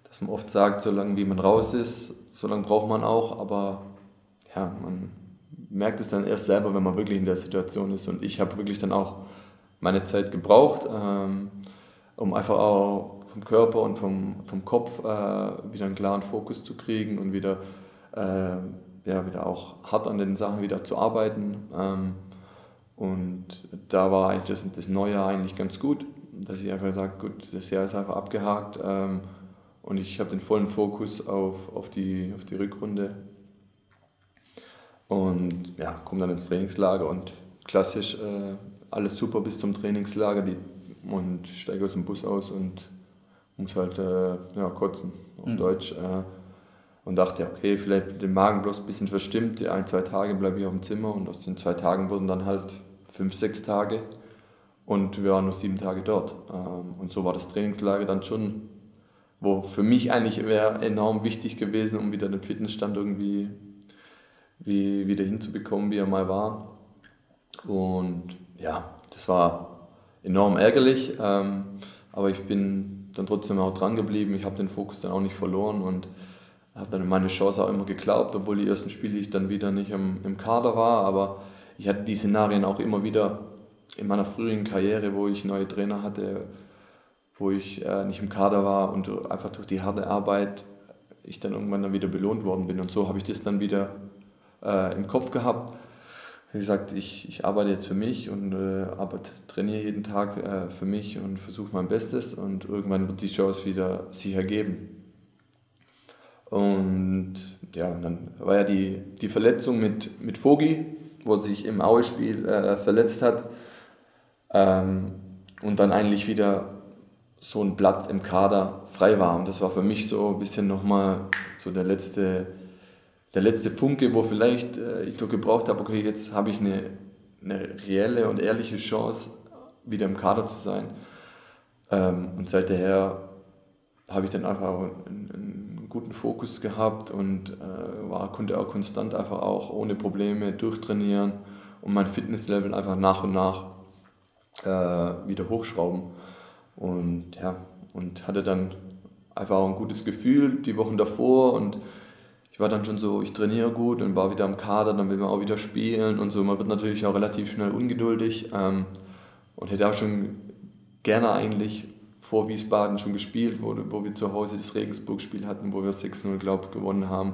[SPEAKER 1] dass man oft sagt, so lange wie man raus ist, so lange braucht man auch, aber ja, man merkt es dann erst selber, wenn man wirklich in der Situation ist. Und ich habe wirklich dann auch meine Zeit gebraucht, ähm, um einfach auch vom Körper und vom, vom Kopf äh, wieder einen klaren Fokus zu kriegen und wieder, äh, ja, wieder auch hart an den Sachen wieder zu arbeiten. Ähm, und da war eigentlich das, das neue Jahr eigentlich ganz gut, dass ich einfach sage, gut, das Jahr ist einfach abgehakt ähm, und ich habe den vollen Fokus auf, auf, die, auf die Rückrunde und ja, komme dann ins Trainingslager und klassisch äh, alles super bis zum Trainingslager die, und steige aus dem Bus aus und muss halt äh, ja, kotzen, auf mhm. Deutsch. Äh, und dachte, okay, vielleicht mit dem Magen bloß ein bisschen verstimmt, die ein, zwei Tage bleibe ich auf dem Zimmer und aus den zwei Tagen wurden dann halt fünf, sechs Tage und wir waren nur sieben Tage dort. Ähm, und so war das Trainingslager dann schon, wo für mich eigentlich wäre enorm wichtig gewesen, um wieder den Fitnessstand irgendwie wie, wieder hinzubekommen, wie er mal war. Und ja, das war enorm ärgerlich, ähm, aber ich bin dann trotzdem auch dran geblieben. Ich habe den Fokus dann auch nicht verloren und habe dann meine Chance auch immer geglaubt, obwohl die ersten Spiele ich dann wieder nicht im, im Kader war. Aber ich hatte die Szenarien auch immer wieder in meiner früheren Karriere, wo ich neue Trainer hatte, wo ich äh, nicht im Kader war und einfach durch die harte Arbeit ich dann irgendwann dann wieder belohnt worden bin. Und so habe ich das dann wieder äh, im Kopf gehabt. Wie gesagt, ich, ich arbeite jetzt für mich und äh, arbeite, trainiere jeden Tag äh, für mich und versuche mein Bestes und irgendwann wird die Chance wieder sich ergeben. Und ja, dann war ja die, die Verletzung mit, mit Vogi, wo er sich im Aue-Spiel äh, verletzt hat ähm, und dann eigentlich wieder so ein Platz im Kader frei war. Und das war für mich so ein bisschen nochmal so der letzte der letzte Funke, wo vielleicht äh, ich doch gebraucht habe, okay, jetzt habe ich eine, eine reelle und ehrliche Chance, wieder im Kader zu sein. Ähm, und seither habe ich dann einfach einen, einen guten Fokus gehabt und äh, war, konnte auch konstant einfach auch ohne Probleme durchtrainieren und mein Fitnesslevel einfach nach und nach äh, wieder hochschrauben. Und ja, und hatte dann einfach auch ein gutes Gefühl die Wochen davor und ich war dann schon so, ich trainiere gut und war wieder am Kader, dann will man auch wieder spielen und so. Man wird natürlich auch relativ schnell ungeduldig ähm, und hätte auch schon gerne eigentlich vor Wiesbaden schon gespielt, wo, wo wir zu Hause das Regensburg-Spiel hatten, wo wir 6-0, glaube gewonnen haben.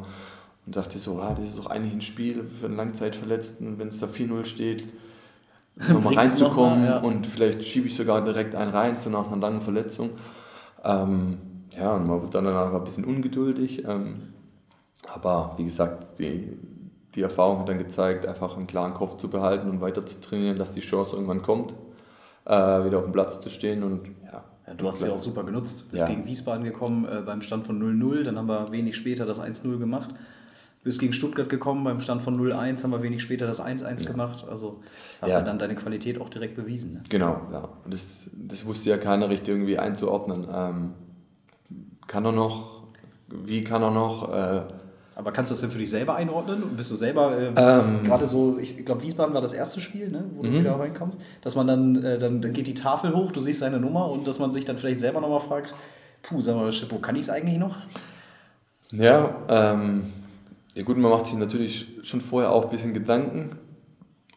[SPEAKER 1] Und dachte so, ah, das ist doch eigentlich ein Spiel für einen Langzeitverletzten, wenn es da 4-0 steht, [laughs] nochmal reinzukommen noch mal, ja. und vielleicht schiebe ich sogar direkt einen rein, so nach einer langen Verletzung. Ähm, ja, und man wird dann danach ein bisschen ungeduldig. Ähm, aber wie gesagt, die, die Erfahrung hat dann gezeigt, einfach einen klaren Kopf zu behalten und weiter zu trainieren, dass die Chance irgendwann kommt, äh, wieder auf dem Platz zu stehen. Und, ja,
[SPEAKER 3] ja du hast sie auch super genutzt. Bist ja. gegen Wiesbaden gekommen äh, beim Stand von 0-0, dann haben wir wenig später das 1-0 gemacht. bist gegen Stuttgart gekommen, beim Stand von 0-1 haben wir wenig später das 1-1 ja. gemacht. Also hast ja. dann deine Qualität auch direkt bewiesen. Ne?
[SPEAKER 1] Genau, ja. Und das, das wusste ja keiner richtig irgendwie einzuordnen. Ähm, kann er noch, wie kann er noch? Äh,
[SPEAKER 3] aber kannst du das denn für dich selber einordnen? Und bist du selber äh, ähm, gerade so, ich glaube, Wiesbaden war das erste Spiel, ne, wo du mhm. wieder reinkommst, dass man dann, äh, dann, dann geht die Tafel hoch, du siehst seine Nummer und dass man sich dann vielleicht selber nochmal fragt, puh, sag mal, Schippo, kann ich es eigentlich noch?
[SPEAKER 1] Ja, ähm, ja gut, man macht sich natürlich schon vorher auch ein bisschen Gedanken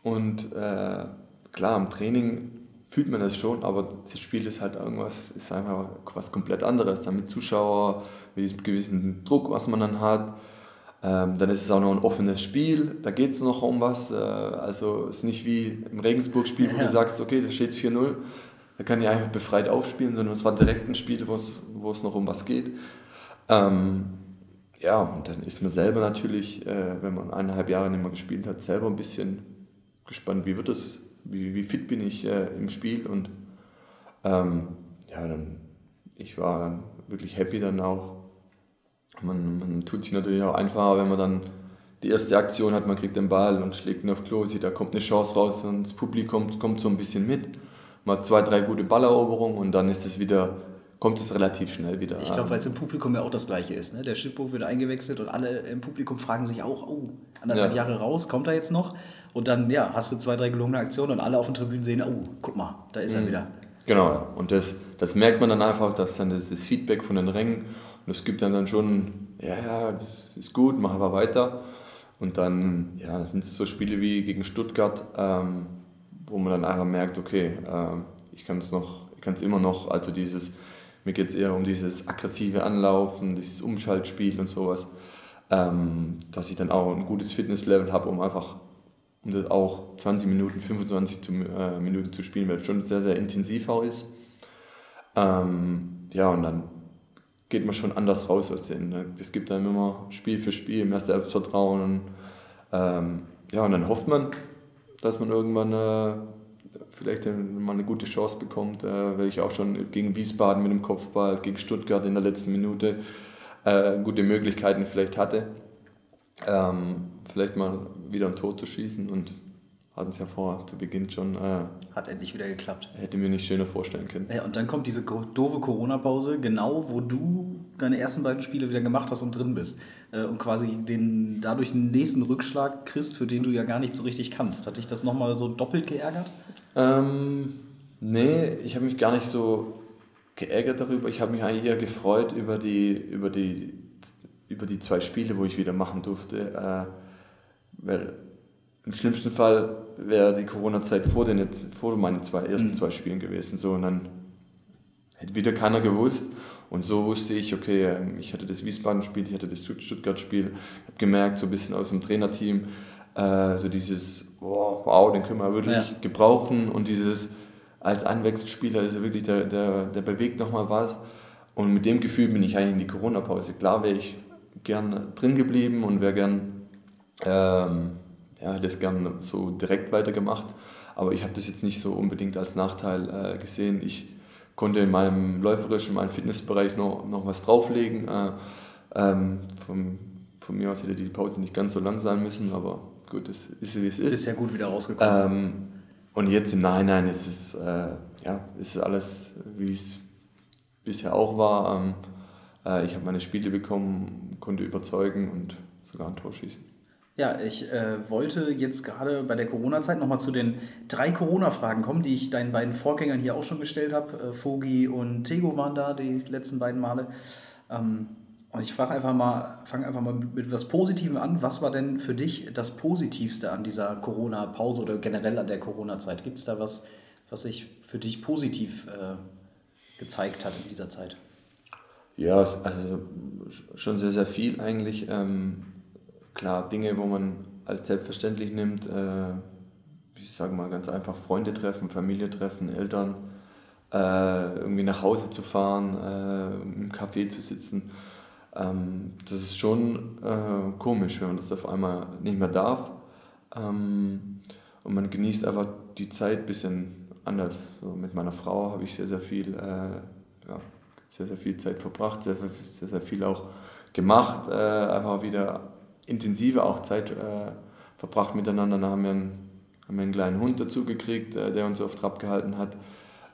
[SPEAKER 1] und äh, klar, im Training fühlt man das schon, aber das Spiel ist halt irgendwas, ist einfach was komplett anderes, dann mit Zuschauer, mit diesem gewissen Druck, was man dann hat. Ähm, dann ist es auch noch ein offenes Spiel, da geht es noch um was. Äh, also es ist nicht wie im Regensburg-Spiel, wo ja. du sagst, okay, da steht es 4-0, da kann ich einfach befreit aufspielen, sondern es war direkt ein Spiel, wo es noch um was geht. Ähm, ja, und dann ist man selber natürlich, äh, wenn man eineinhalb Jahre nicht mehr gespielt hat, selber ein bisschen gespannt, wie wird es, wie, wie fit bin ich äh, im Spiel und ähm, ja, dann, ich war wirklich happy dann auch. Man, man tut sich natürlich auch einfacher, wenn man dann die erste Aktion hat, man kriegt den Ball und schlägt ihn auf Klosi, da kommt eine Chance raus und das Publikum kommt so ein bisschen mit. Man hat zwei, drei gute Balleroberungen und dann ist es wieder kommt es relativ schnell wieder.
[SPEAKER 3] Ich glaube, weil es im Publikum ja auch das Gleiche ist. Ne? Der Schippo wird eingewechselt und alle im Publikum fragen sich auch, oh, anderthalb ja. Jahre raus, kommt er jetzt noch? Und dann, ja, hast du zwei, drei gelungene Aktionen und alle auf den Tribünen sehen, oh, guck mal, da ist mhm. er wieder.
[SPEAKER 1] Genau, und das, das merkt man dann einfach, dass dann das, das Feedback von den Rängen und es gibt dann, dann schon, ja, ja, das ist gut, mach aber weiter. Und dann, ja, sind es so Spiele wie gegen Stuttgart, ähm, wo man dann einfach merkt, okay, ähm, ich kann es noch, ich kann es immer noch, also dieses mir geht es eher um dieses aggressive Anlaufen, dieses Umschaltspiel und sowas, ähm, dass ich dann auch ein gutes Fitnesslevel habe, um einfach um das auch 20 Minuten, 25 zu, äh, Minuten zu spielen, weil es schon sehr, sehr intensiv auch ist. Ähm, ja, und dann geht man schon anders raus aus denen. Ne? Es gibt dann immer Spiel für Spiel mehr Selbstvertrauen. Ähm, ja, und dann hofft man, dass man irgendwann äh, vielleicht mal eine gute Chance bekommt, äh, weil ich auch schon gegen Wiesbaden mit dem Kopfball, gegen Stuttgart in der letzten Minute äh, gute Möglichkeiten vielleicht hatte, ähm, vielleicht mal wieder ein Tor zu schießen und hatten es ja vor zu Beginn schon. Äh,
[SPEAKER 3] Hat endlich wieder geklappt.
[SPEAKER 1] Hätte mir nicht schöner vorstellen können.
[SPEAKER 3] Ja, und dann kommt diese doofe Corona-Pause, genau wo du deine ersten beiden Spiele wieder gemacht hast und drin bist. Äh, und quasi den, dadurch einen nächsten Rückschlag kriegst, für den du ja gar nicht so richtig kannst. Hat dich das nochmal so doppelt geärgert?
[SPEAKER 1] Ähm, nee, ich habe mich gar nicht so geärgert darüber. Ich habe mich eigentlich eher gefreut über die, über, die, über die zwei Spiele, wo ich wieder machen durfte. Äh, weil im schlimmsten Fall wäre die Corona-Zeit vor, vor meinen zwei, ersten mhm. zwei Spielen gewesen. So, und dann hätte wieder keiner gewusst. Und so wusste ich, okay, ähm, ich hatte das Wiesbaden-Spiel, ich hatte das Stuttgart-Spiel, habe gemerkt, so ein bisschen aus dem Trainerteam, äh, so dieses, oh, wow, den können wir wirklich ja. gebrauchen und dieses, als Einwechselspieler ist er wirklich, der, der, der bewegt nochmal was. Und mit dem Gefühl bin ich eigentlich in die Corona-Pause. Klar wäre ich gern drin geblieben und wäre gern, ähm, ja, das gern so direkt weitergemacht. Aber ich habe das jetzt nicht so unbedingt als Nachteil äh, gesehen. Ich konnte in meinem läuferischen, in meinem Fitnessbereich noch, noch was drauflegen. Äh, ähm, vom, von mir aus hätte die Pause nicht ganz so lang sein müssen, aber gut, das ist wie es ist.
[SPEAKER 3] Ist ja gut wieder rausgekommen.
[SPEAKER 1] Ähm, und jetzt im Nachhinein ist es, äh, ja, ist alles, wie es bisher auch war. Ähm, äh, ich habe meine Spiele bekommen, konnte überzeugen und sogar ein Tor schießen.
[SPEAKER 3] Ja, ich äh, wollte jetzt gerade bei der Corona-Zeit nochmal zu den drei Corona-Fragen kommen, die ich deinen beiden Vorgängern hier auch schon gestellt habe. Äh, Fogi und Tego waren da die letzten beiden Male. Ähm, und ich frage einfach mal, fange einfach mal mit etwas Positivem an. Was war denn für dich das Positivste an dieser Corona-Pause oder generell an der Corona-Zeit? Gibt es da was, was sich für dich positiv äh, gezeigt hat in dieser Zeit?
[SPEAKER 1] Ja, also schon sehr, sehr viel eigentlich. Ähm, klar, Dinge, wo man als selbstverständlich nimmt, äh, ich sage mal ganz einfach, Freunde treffen, Familie treffen, Eltern, äh, irgendwie nach Hause zu fahren, äh, im Café zu sitzen ähm, das ist schon äh, komisch, wenn man das auf einmal nicht mehr darf. Ähm, und man genießt einfach die Zeit ein bisschen anders. So mit meiner Frau habe ich sehr, sehr viel, äh, ja, sehr, sehr viel Zeit verbracht, sehr, sehr, sehr viel auch gemacht, äh, einfach wieder intensive auch Zeit äh, verbracht miteinander. Dann haben wir einen, haben wir einen kleinen Hund dazu gekriegt, äh, der uns auf Trab gehalten hat.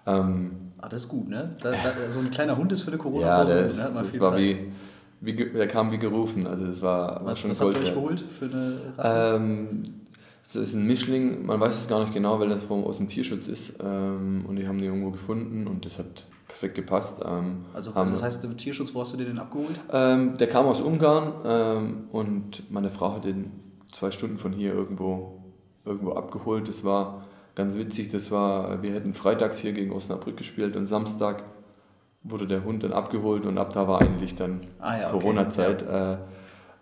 [SPEAKER 3] Ähm, ah, das ist gut, ne? Da, da, so ein kleiner Hund ist für eine
[SPEAKER 1] Corona-Pause. Ja, das, ne? das war Zeit. wie, wie, der kam wie gerufen. Also das war,
[SPEAKER 3] was, schon was habt ihr euch geholt für eine Rasse?
[SPEAKER 1] Ähm, es ist ein Mischling, man weiß es gar nicht genau, weil das vom, aus dem Tierschutz ist. Ähm, und die haben die irgendwo gefunden und das hat perfekt gepasst. Ähm,
[SPEAKER 3] also das heißt, der Tierschutz, wo hast du den abgeholt?
[SPEAKER 1] Ähm, der kam aus Ungarn ähm, und meine Frau hat den zwei Stunden von hier irgendwo, irgendwo abgeholt. Das war ganz witzig, das war, wir hätten freitags hier gegen Osnabrück gespielt und Samstag wurde der Hund dann abgeholt und ab da war eigentlich dann ah, ja, Corona-Zeit. Okay. Äh,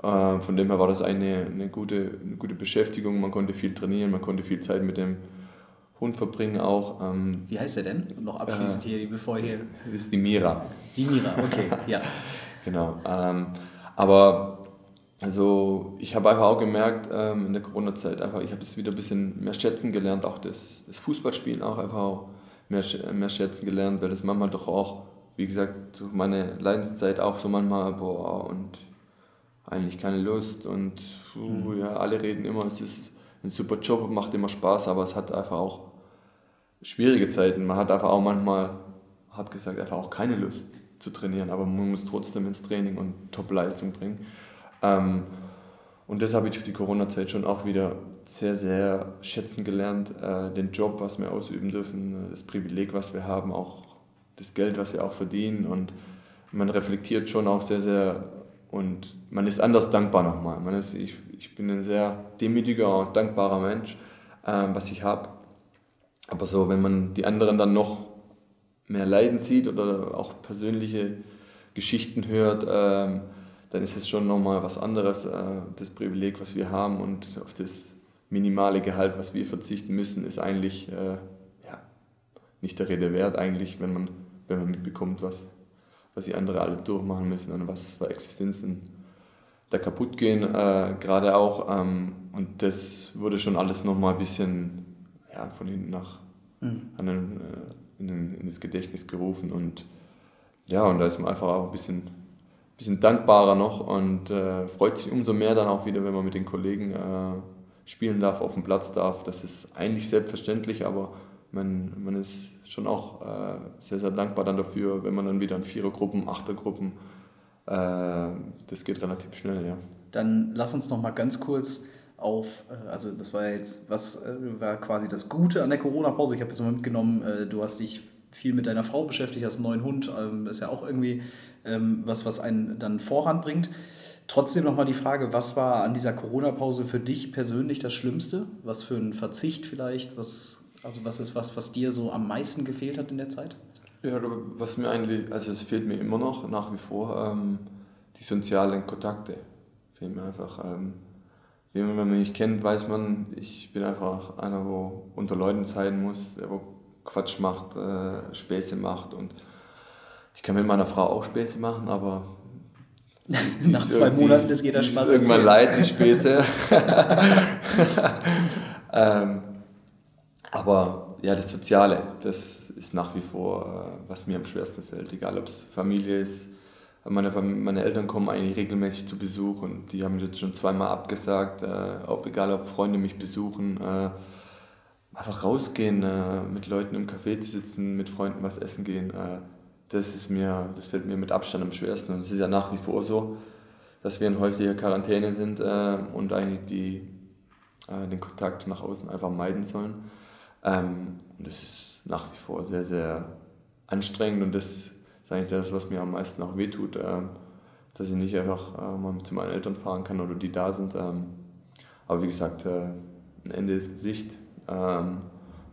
[SPEAKER 1] von dem her war das eine, eine, gute, eine gute Beschäftigung. Man konnte viel trainieren, man konnte viel Zeit mit dem Hund verbringen auch.
[SPEAKER 3] Ähm, Wie heißt er denn? noch abschließend äh, hier, bevor hier.
[SPEAKER 1] Das ist die Mira.
[SPEAKER 3] Die Mira, okay, ja. [laughs]
[SPEAKER 1] genau. Ähm, aber also ich habe einfach auch gemerkt ähm, in der Corona-Zeit einfach, ich habe es wieder ein bisschen mehr schätzen gelernt, auch das, das Fußballspielen auch einfach auch mehr, mehr schätzen gelernt, weil das manchmal doch auch, wie gesagt, so meine Leidenszeit auch so manchmal, boah, und eigentlich keine Lust und puh, mhm. ja, alle reden immer, es ist ein super Job, macht immer Spaß, aber es hat einfach auch schwierige Zeiten. Man hat einfach auch manchmal, hat gesagt, einfach auch keine Lust zu trainieren, aber man muss trotzdem ins Training und Top-Leistung bringen. Ähm, und das habe ich durch die Corona-Zeit schon auch wieder sehr, sehr schätzen gelernt. Äh, den Job, was wir ausüben dürfen, das Privileg, was wir haben, auch das Geld, was wir auch verdienen. Und man reflektiert schon auch sehr, sehr und man ist anders dankbar nochmal. Man ist, ich, ich bin ein sehr demütiger und dankbarer Mensch, ähm, was ich habe. Aber so, wenn man die anderen dann noch mehr Leiden sieht oder auch persönliche Geschichten hört, ähm, dann ist es schon nochmal was anderes, äh, das Privileg, was wir haben und auf das minimale Gehalt, was wir verzichten müssen, ist eigentlich äh, ja, nicht der Rede wert, eigentlich, wenn man, wenn man mitbekommt, was, was die anderen alle durchmachen müssen und was für Existenzen da kaputt gehen, äh, gerade auch. Ähm, und das wurde schon alles nochmal ein bisschen ja, von hinten nach mhm. an den, äh, in, den, in, das Gedächtnis gerufen. Und ja, und da ist man einfach auch ein bisschen, bisschen dankbarer noch und äh, freut sich umso mehr dann auch wieder, wenn man mit den Kollegen äh, spielen darf, auf dem Platz darf. Das ist eigentlich selbstverständlich, aber man, man ist schon auch äh, sehr, sehr dankbar dann dafür, wenn man dann wieder in Vierergruppen, Achtergruppen, äh, das geht relativ schnell, ja.
[SPEAKER 3] Dann lass uns noch mal ganz kurz auf, äh, also das war jetzt, was äh, war quasi das Gute an der Corona-Pause? Ich habe jetzt mal mitgenommen, äh, du hast dich viel mit deiner Frau beschäftigt, hast einen neuen Hund, ähm, ist ja auch irgendwie ähm, was, was einen dann Vorhand bringt. Trotzdem nochmal die Frage, was war an dieser Corona-Pause für dich persönlich das Schlimmste? Was für ein Verzicht vielleicht? Was also was ist was, was dir so am meisten gefehlt hat in der Zeit?
[SPEAKER 1] Ja, was mir eigentlich, also es fehlt mir immer noch nach wie vor, ähm, die sozialen Kontakte. Fehlt mir einfach. Ähm, wenn man mich kennt, weiß man, ich bin einfach einer, wo unter Leuten sein muss, der wo Quatsch macht, äh, Späße macht und ich kann mit meiner Frau auch Späße machen, aber [laughs]
[SPEAKER 3] nach zwei Monaten ist jeder Spaß.
[SPEAKER 1] Ist irgendwann leid, die Späße. [laughs] [laughs] ähm, aber ja, das Soziale, das ist nach wie vor, äh, was mir am schwersten fällt. Egal, ob es Familie ist. Meine, meine Eltern kommen eigentlich regelmäßig zu Besuch und die haben jetzt schon zweimal abgesagt. Äh, ob, egal, ob Freunde mich besuchen. Äh, einfach rausgehen, mit Leuten im Café zu sitzen, mit Freunden was essen gehen. das, ist mir, das fällt mir mit Abstand am schwersten. Und es ist ja nach wie vor so, dass wir in häuslicher Quarantäne sind und eigentlich die, den Kontakt nach außen einfach meiden sollen. Ähm, und das ist nach wie vor sehr, sehr anstrengend und das ist eigentlich das, was mir am meisten auch wehtut, ähm, dass ich nicht einfach äh, mal zu meinen Eltern fahren kann oder die da sind. Ähm, aber wie gesagt, äh, ein Ende ist in Sicht. Ähm,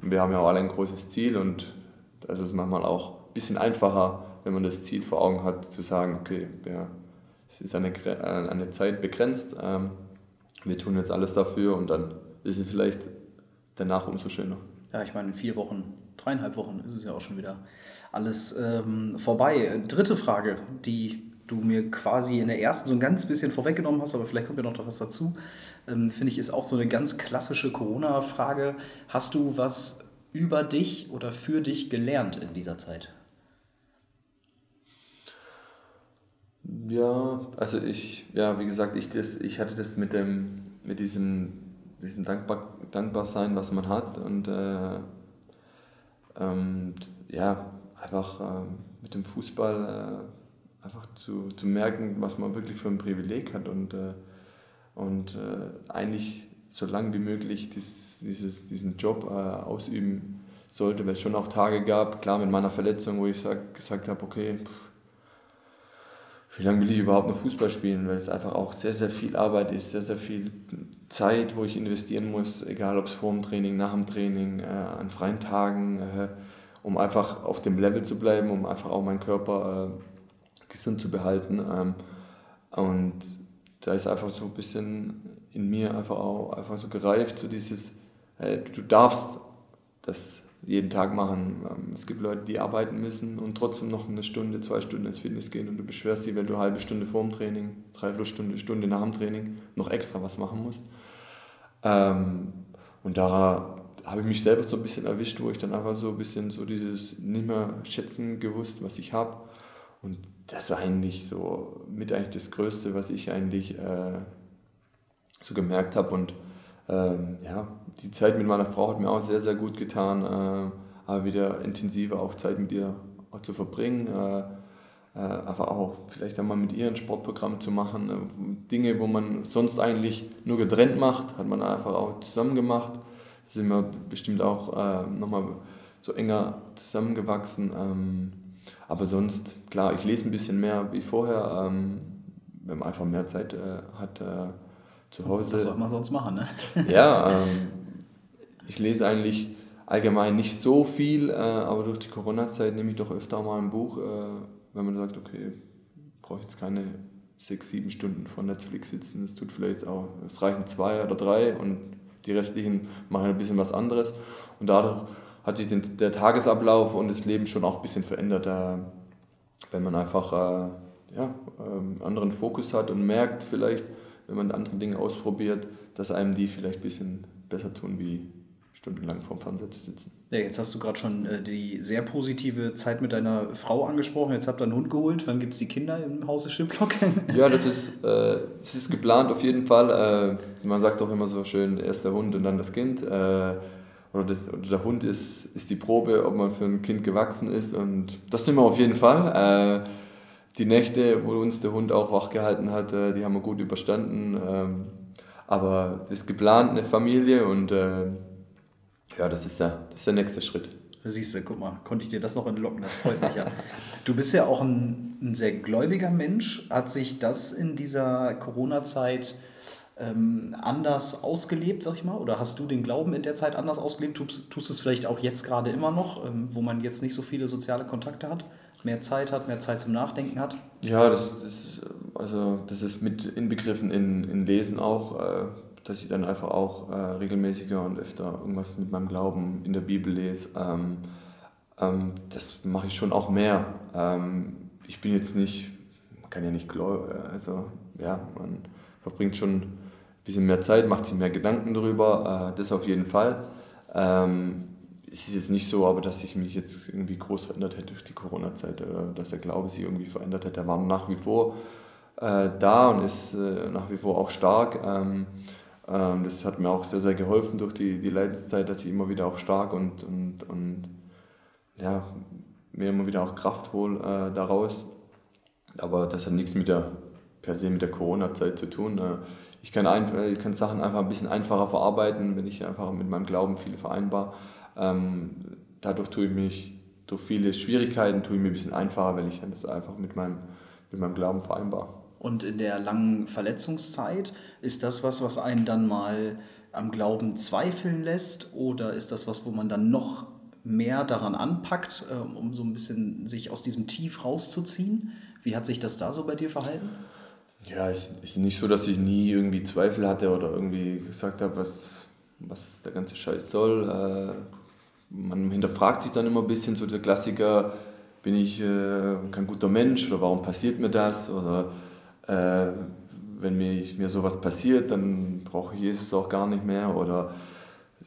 [SPEAKER 1] wir haben ja auch alle ein großes Ziel und da ist manchmal auch ein bisschen einfacher, wenn man das Ziel vor Augen hat, zu sagen, okay, ja, es ist eine, äh, eine Zeit begrenzt, ähm, wir tun jetzt alles dafür und dann ist es vielleicht danach umso schöner
[SPEAKER 3] ja, ich meine, in vier Wochen, dreieinhalb Wochen ist es ja auch schon wieder alles ähm, vorbei. Dritte Frage, die du mir quasi in der ersten so ein ganz bisschen vorweggenommen hast, aber vielleicht kommt ja noch was dazu, ähm, finde ich, ist auch so eine ganz klassische Corona-Frage. Hast du was über dich oder für dich gelernt in dieser Zeit?
[SPEAKER 1] Ja, also ich, ja, wie gesagt, ich, das, ich hatte das mit dem, mit diesem, diesem Dankbar, Dankbarsein, was man hat und äh, ähm, ja, einfach äh, mit dem Fußball äh, einfach zu, zu merken, was man wirklich für ein Privileg hat und, äh, und äh, eigentlich so lange wie möglich dies, dieses, diesen Job äh, ausüben sollte, weil es schon auch Tage gab, klar mit meiner Verletzung, wo ich sag, gesagt habe, okay, pff, wie lange will ich überhaupt noch Fußball spielen, weil es einfach auch sehr, sehr viel Arbeit ist, sehr, sehr viel Zeit, wo ich investieren muss, egal ob es vor dem Training, nach dem Training, äh, an freien Tagen, äh, um einfach auf dem Level zu bleiben, um einfach auch meinen Körper äh, gesund zu behalten. Ähm, und da ist einfach so ein bisschen in mir einfach auch einfach so gereift, so dieses, du darfst das jeden Tag machen. Ähm, es gibt Leute, die arbeiten müssen und trotzdem noch eine Stunde, zwei Stunden ins Fitness gehen und du beschwerst dich, weil du eine halbe Stunde vor dem Training, dreiviertel Stunde, Stunde nach dem Training noch extra was machen musst. Ähm, und da habe ich mich selber so ein bisschen erwischt, wo ich dann einfach so ein bisschen so dieses nicht mehr schätzen gewusst, was ich habe. Und das war eigentlich so mit eigentlich das Größte, was ich eigentlich äh, so gemerkt habe. Und ähm, ja, die Zeit mit meiner Frau hat mir auch sehr, sehr gut getan, äh, aber wieder intensiver auch Zeit mit ihr zu verbringen. Äh, äh, aber auch vielleicht einmal mit ihr ein Sportprogramm zu machen. Äh, Dinge, wo man sonst eigentlich nur getrennt macht, hat man einfach auch zusammen gemacht. Da sind wir bestimmt auch äh, nochmal so enger zusammengewachsen. Ähm, aber sonst, klar, ich lese ein bisschen mehr wie vorher, ähm, wenn man einfach mehr Zeit äh, hat äh, zu Hause.
[SPEAKER 3] Was soll man sonst machen, ne? [laughs]
[SPEAKER 1] ja, ähm, ich lese eigentlich allgemein nicht so viel, äh, aber durch die Corona-Zeit nehme ich doch öfter mal ein Buch, äh, wenn man sagt, okay, brauche ich jetzt keine sechs, sieben Stunden vor Netflix sitzen. Es tut vielleicht auch, es reichen zwei oder drei und die restlichen machen ein bisschen was anderes. Und dadurch hat sich den, der Tagesablauf und das Leben schon auch ein bisschen verändert, äh, wenn man einfach äh, ja, ähm, anderen Fokus hat und merkt vielleicht, wenn man andere Dinge ausprobiert, dass einem die vielleicht ein bisschen besser tun, wie stundenlang vorm Fernseher zu sitzen.
[SPEAKER 3] Ja, jetzt hast du gerade schon äh, die sehr positive Zeit mit deiner Frau angesprochen. Jetzt habt ihr einen Hund geholt. Wann gibt es die Kinder im Hause Schiplock? [laughs]
[SPEAKER 1] ja, das ist, äh, das ist geplant auf jeden Fall. Äh, man sagt auch immer so schön, erst der Hund und dann das Kind. Äh, oder, das, oder, der Hund ist, ist die Probe, ob man für ein Kind gewachsen ist. Und das sind wir auf jeden Fall. Die Nächte, wo uns der Hund auch wach gehalten hat, äh, die haben wir gut überstanden. Ähm, aber es ist geplant, eine Familie und äh, ja, das ist, der, das ist der nächste Schritt.
[SPEAKER 3] Siehst du, guck mal, konnte ich dir das noch entlocken, das freut mich ja. Du bist ja auch ein, ein sehr gläubiger Mensch. Hat sich das in dieser Corona-Zeit ähm, anders ausgelebt, sag ich mal? Oder hast du den Glauben in der Zeit anders ausgelebt? Tust, tust du es vielleicht auch jetzt gerade immer noch, ähm, wo man jetzt nicht so viele soziale Kontakte hat? Mehr Zeit hat, mehr Zeit zum Nachdenken hat?
[SPEAKER 1] Ja, das, das, also, das ist mit inbegriffen in, in Lesen auch, äh, dass ich dann einfach auch äh, regelmäßiger und öfter irgendwas mit meinem Glauben in der Bibel lese. Ähm, ähm, das mache ich schon auch mehr. Ähm, ich bin jetzt nicht, man kann ja nicht glauben, also ja, man verbringt schon ein bisschen mehr Zeit, macht sich mehr Gedanken darüber, äh, das auf jeden Fall. Ähm, es ist jetzt nicht so, aber dass ich mich jetzt irgendwie groß verändert hätte durch die Corona-Zeit oder dass der Glaube sich irgendwie verändert hätte. Er war nach wie vor äh, da und ist äh, nach wie vor auch stark. Ähm, ähm, das hat mir auch sehr, sehr geholfen durch die, die Leidenszeit, dass ich immer wieder auch stark und, und, und ja, mir immer wieder auch Kraft hole äh, daraus. Aber das hat nichts mit der, per se mit der Corona-Zeit zu tun. Äh, ich kann, ein, ich kann Sachen einfach ein bisschen einfacher verarbeiten, wenn ich einfach mit meinem Glauben viel vereinbar. Ähm, dadurch tue ich mich durch viele Schwierigkeiten tue ich mir ein bisschen einfacher, weil ich das einfach mit meinem, mit meinem Glauben vereinbar.
[SPEAKER 3] Und in der langen Verletzungszeit, ist das was, was einen dann mal am Glauben zweifeln lässt? Oder ist das was, wo man dann noch mehr daran anpackt, ähm, um so ein bisschen sich aus diesem Tief rauszuziehen? Wie hat sich das da so bei dir verhalten?
[SPEAKER 1] Ja, es ist nicht so, dass ich nie irgendwie Zweifel hatte oder irgendwie gesagt habe, was, was der ganze Scheiß soll. Äh, man hinterfragt sich dann immer ein bisschen, so der Klassiker, bin ich äh, kein guter Mensch oder warum passiert mir das? Oder äh, wenn mir, mir sowas passiert, dann brauche ich Jesus auch gar nicht mehr. Oder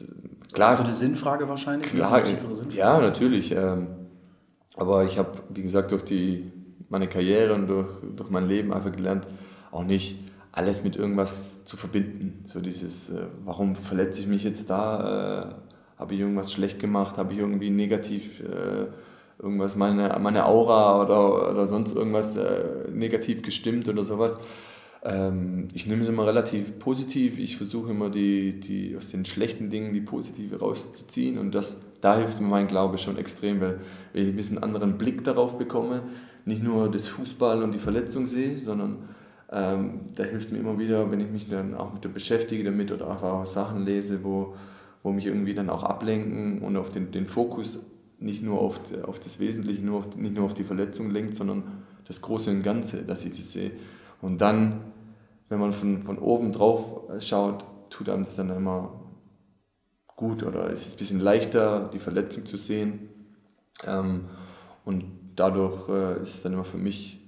[SPEAKER 3] äh, klar. So eine Sinnfrage wahrscheinlich?
[SPEAKER 1] Klar, Sinnfrage. ja, natürlich. Ähm, aber ich habe, wie gesagt, durch die meine Karriere und durch, durch mein Leben einfach gelernt, auch nicht alles mit irgendwas zu verbinden. So dieses, äh, warum verletze ich mich jetzt da? Habe ich irgendwas schlecht gemacht? Habe ich irgendwie negativ äh, irgendwas, meine, meine Aura oder, oder sonst irgendwas äh, negativ gestimmt oder sowas? Ähm, ich nehme es immer relativ positiv. Ich versuche immer die, die, aus den schlechten Dingen die positive rauszuziehen und das, da hilft mir mein Glaube schon extrem, weil ich ein bisschen anderen Blick darauf bekomme, nicht nur das Fußball und die Verletzung sehe, sondern ähm, da hilft mir immer wieder, wenn ich mich dann auch mit der beschäftige damit oder auch Sachen lese, wo, wo mich irgendwie dann auch ablenken und auf den, den Fokus nicht nur auf, auf das Wesentliche, nur auf, nicht nur auf die Verletzung lenkt, sondern das Große und Ganze, dass ich das sehe. Und dann, wenn man von, von oben drauf schaut, tut einem das dann immer gut oder es ist ein bisschen leichter, die Verletzung zu sehen. Ähm, und dadurch äh, ist es dann immer für mich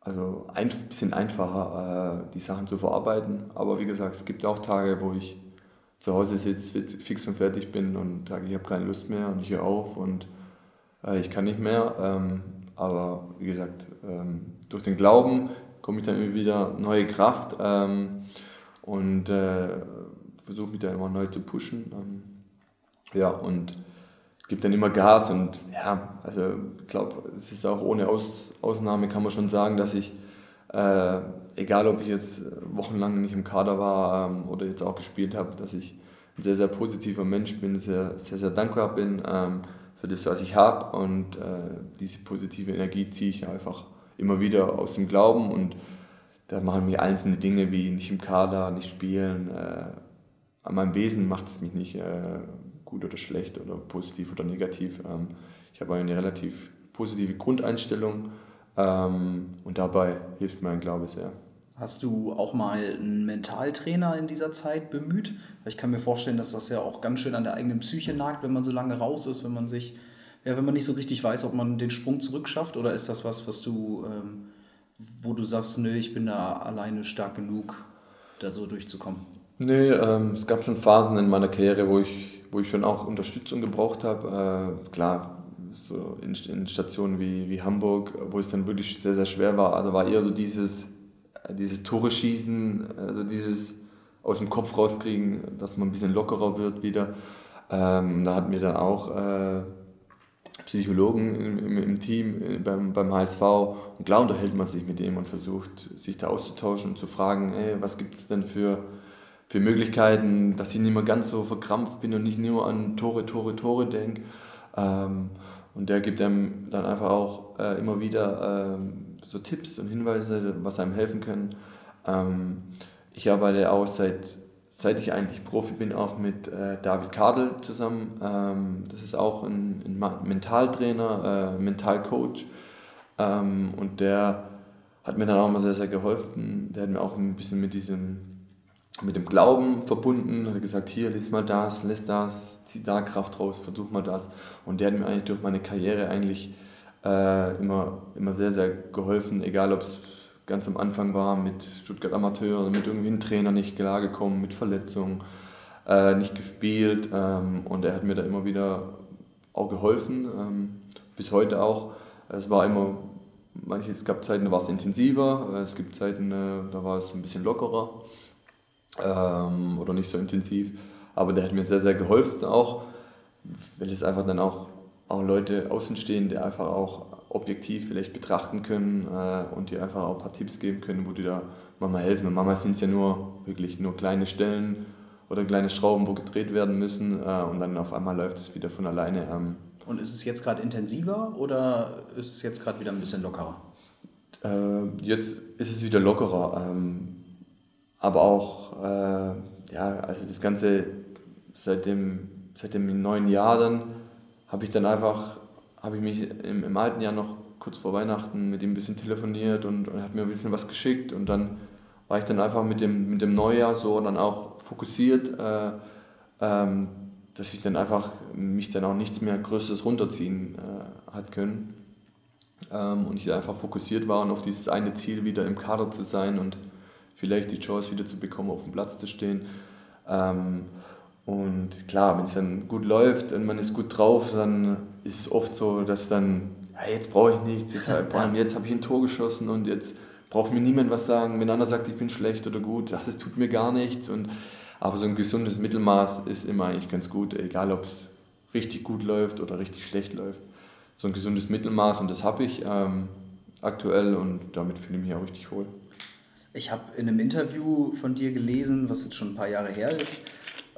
[SPEAKER 1] also ein bisschen einfacher, äh, die Sachen zu verarbeiten. Aber wie gesagt, es gibt auch Tage, wo ich zu Hause sitze, fix und fertig bin und sage, ich habe keine Lust mehr und ich höre auf und äh, ich kann nicht mehr. Ähm, aber wie gesagt, ähm, durch den Glauben komme ich dann immer wieder neue Kraft ähm, und äh, versuche mich da immer neu zu pushen. Ähm, ja, und gibt dann immer Gas und ja, also ich glaube, es ist auch ohne Aus, Ausnahme kann man schon sagen, dass ich, äh, egal ob ich jetzt wochenlang nicht im Kader war ähm, oder jetzt auch gespielt habe, dass ich ein sehr, sehr positiver Mensch bin, sehr, sehr, sehr dankbar bin ähm, für das, was ich habe und äh, diese positive Energie ziehe ich einfach immer wieder aus dem Glauben. Und da machen mir einzelne Dinge wie nicht im Kader, nicht spielen, äh, an meinem Wesen macht es mich nicht äh, gut oder schlecht oder positiv oder negativ. Ähm, ich habe eine relativ positive Grundeinstellung und dabei hilft mein Glaube sehr.
[SPEAKER 3] Hast du auch mal einen Mentaltrainer in dieser Zeit bemüht? Ich kann mir vorstellen, dass das ja auch ganz schön an der eigenen Psyche nagt, wenn man so lange raus ist, wenn man sich, ja, wenn man nicht so richtig weiß, ob man den Sprung zurückschafft oder ist das was, was du, ähm, wo du sagst, nö, ich bin da alleine stark genug, da so durchzukommen?
[SPEAKER 1] Nee, ähm, es gab schon Phasen in meiner Karriere, wo ich wo ich schon auch Unterstützung gebraucht habe. Äh, klar, so in, in, Stationen wie, wie Hamburg, wo es dann wirklich sehr, sehr schwer war. Also war eher so dieses, äh, dieses Tore schießen, also dieses aus dem Kopf rauskriegen, dass man ein bisschen lockerer wird wieder. Ähm, da hatten wir dann auch äh, Psychologen im, im, im, Team äh, beim, beim HSV und klar unterhält man sich mit dem und versucht sich da auszutauschen und zu fragen, hey, was gibt es denn für für Möglichkeiten, dass ich nicht mehr ganz so verkrampft bin und nicht nur an Tore, Tore, Tore denke. Ähm, und der gibt einem dann einfach auch äh, immer wieder ähm, so Tipps und Hinweise, was einem helfen können. Ähm, ich arbeite auch seit, seit ich eigentlich Profi bin, auch mit äh, David Kadel zusammen. Ähm, das ist auch ein, ein Mentaltrainer, äh, Mentalcoach. Ähm, und der hat mir dann auch mal sehr, sehr geholfen. Der hat mir auch ein bisschen mit diesem mit dem Glauben verbunden, hat gesagt, hier, lies mal das, lässt das, zieh da Kraft raus, versuch mal das. Und der hat mir eigentlich durch meine Karriere eigentlich äh, immer, immer sehr, sehr geholfen, egal ob es ganz am Anfang war mit Stuttgart Amateur oder mit irgendwie einem Trainer nicht klargekommen, mit Verletzungen, äh, nicht gespielt. Ähm, und er hat mir da immer wieder auch geholfen, ähm, bis heute auch. Es war immer, manche, es gab Zeiten, da war es intensiver, es gibt Zeiten, äh, da war es ein bisschen lockerer ähm, oder nicht so intensiv. Aber der hat mir sehr, sehr geholfen auch, weil es einfach dann auch, auch Leute Außenstehende einfach auch objektiv vielleicht betrachten können äh, und dir einfach auch ein paar Tipps geben können, wo die da manchmal helfen. Und manchmal sind es ja nur wirklich nur kleine Stellen oder kleine Schrauben, wo gedreht werden müssen äh, und dann auf einmal läuft es wieder von alleine. Ähm.
[SPEAKER 3] Und ist es jetzt gerade intensiver oder ist es jetzt gerade wieder ein bisschen lockerer?
[SPEAKER 1] Äh, jetzt ist es wieder lockerer. Ähm, aber auch, äh, ja, also das Ganze seit dem, seit dem neuen Jahr dann habe ich dann einfach, habe ich mich im, im, alten Jahr noch kurz vor Weihnachten mit ihm ein bisschen telefoniert und, und hat mir ein bisschen was geschickt und dann war ich dann einfach mit dem, mit dem Neujahr so dann auch fokussiert, äh, ähm, dass ich dann einfach mich dann auch nichts mehr Größeres runterziehen äh, hat können. Ähm, und ich einfach fokussiert war und auf dieses eine Ziel wieder im Kader zu sein und vielleicht die Chance wieder zu bekommen, auf dem Platz zu stehen. Ähm, und klar, wenn es dann gut läuft und man ist gut drauf, dann ist es oft so, dass dann, ja, jetzt brauche ich nichts, jetzt, [laughs] vor allem jetzt habe ich ein Tor geschossen und jetzt braucht mir niemand was sagen. Wenn einer sagt, ich bin schlecht oder gut, das ist, tut mir gar nichts. Und, aber so ein gesundes Mittelmaß ist immer eigentlich ganz gut, egal ob es richtig gut läuft oder richtig schlecht läuft. So ein gesundes Mittelmaß und das habe ich ähm, aktuell und damit fühle ich mich auch richtig wohl.
[SPEAKER 3] Ich habe in einem Interview von dir gelesen, was jetzt schon ein paar Jahre her ist,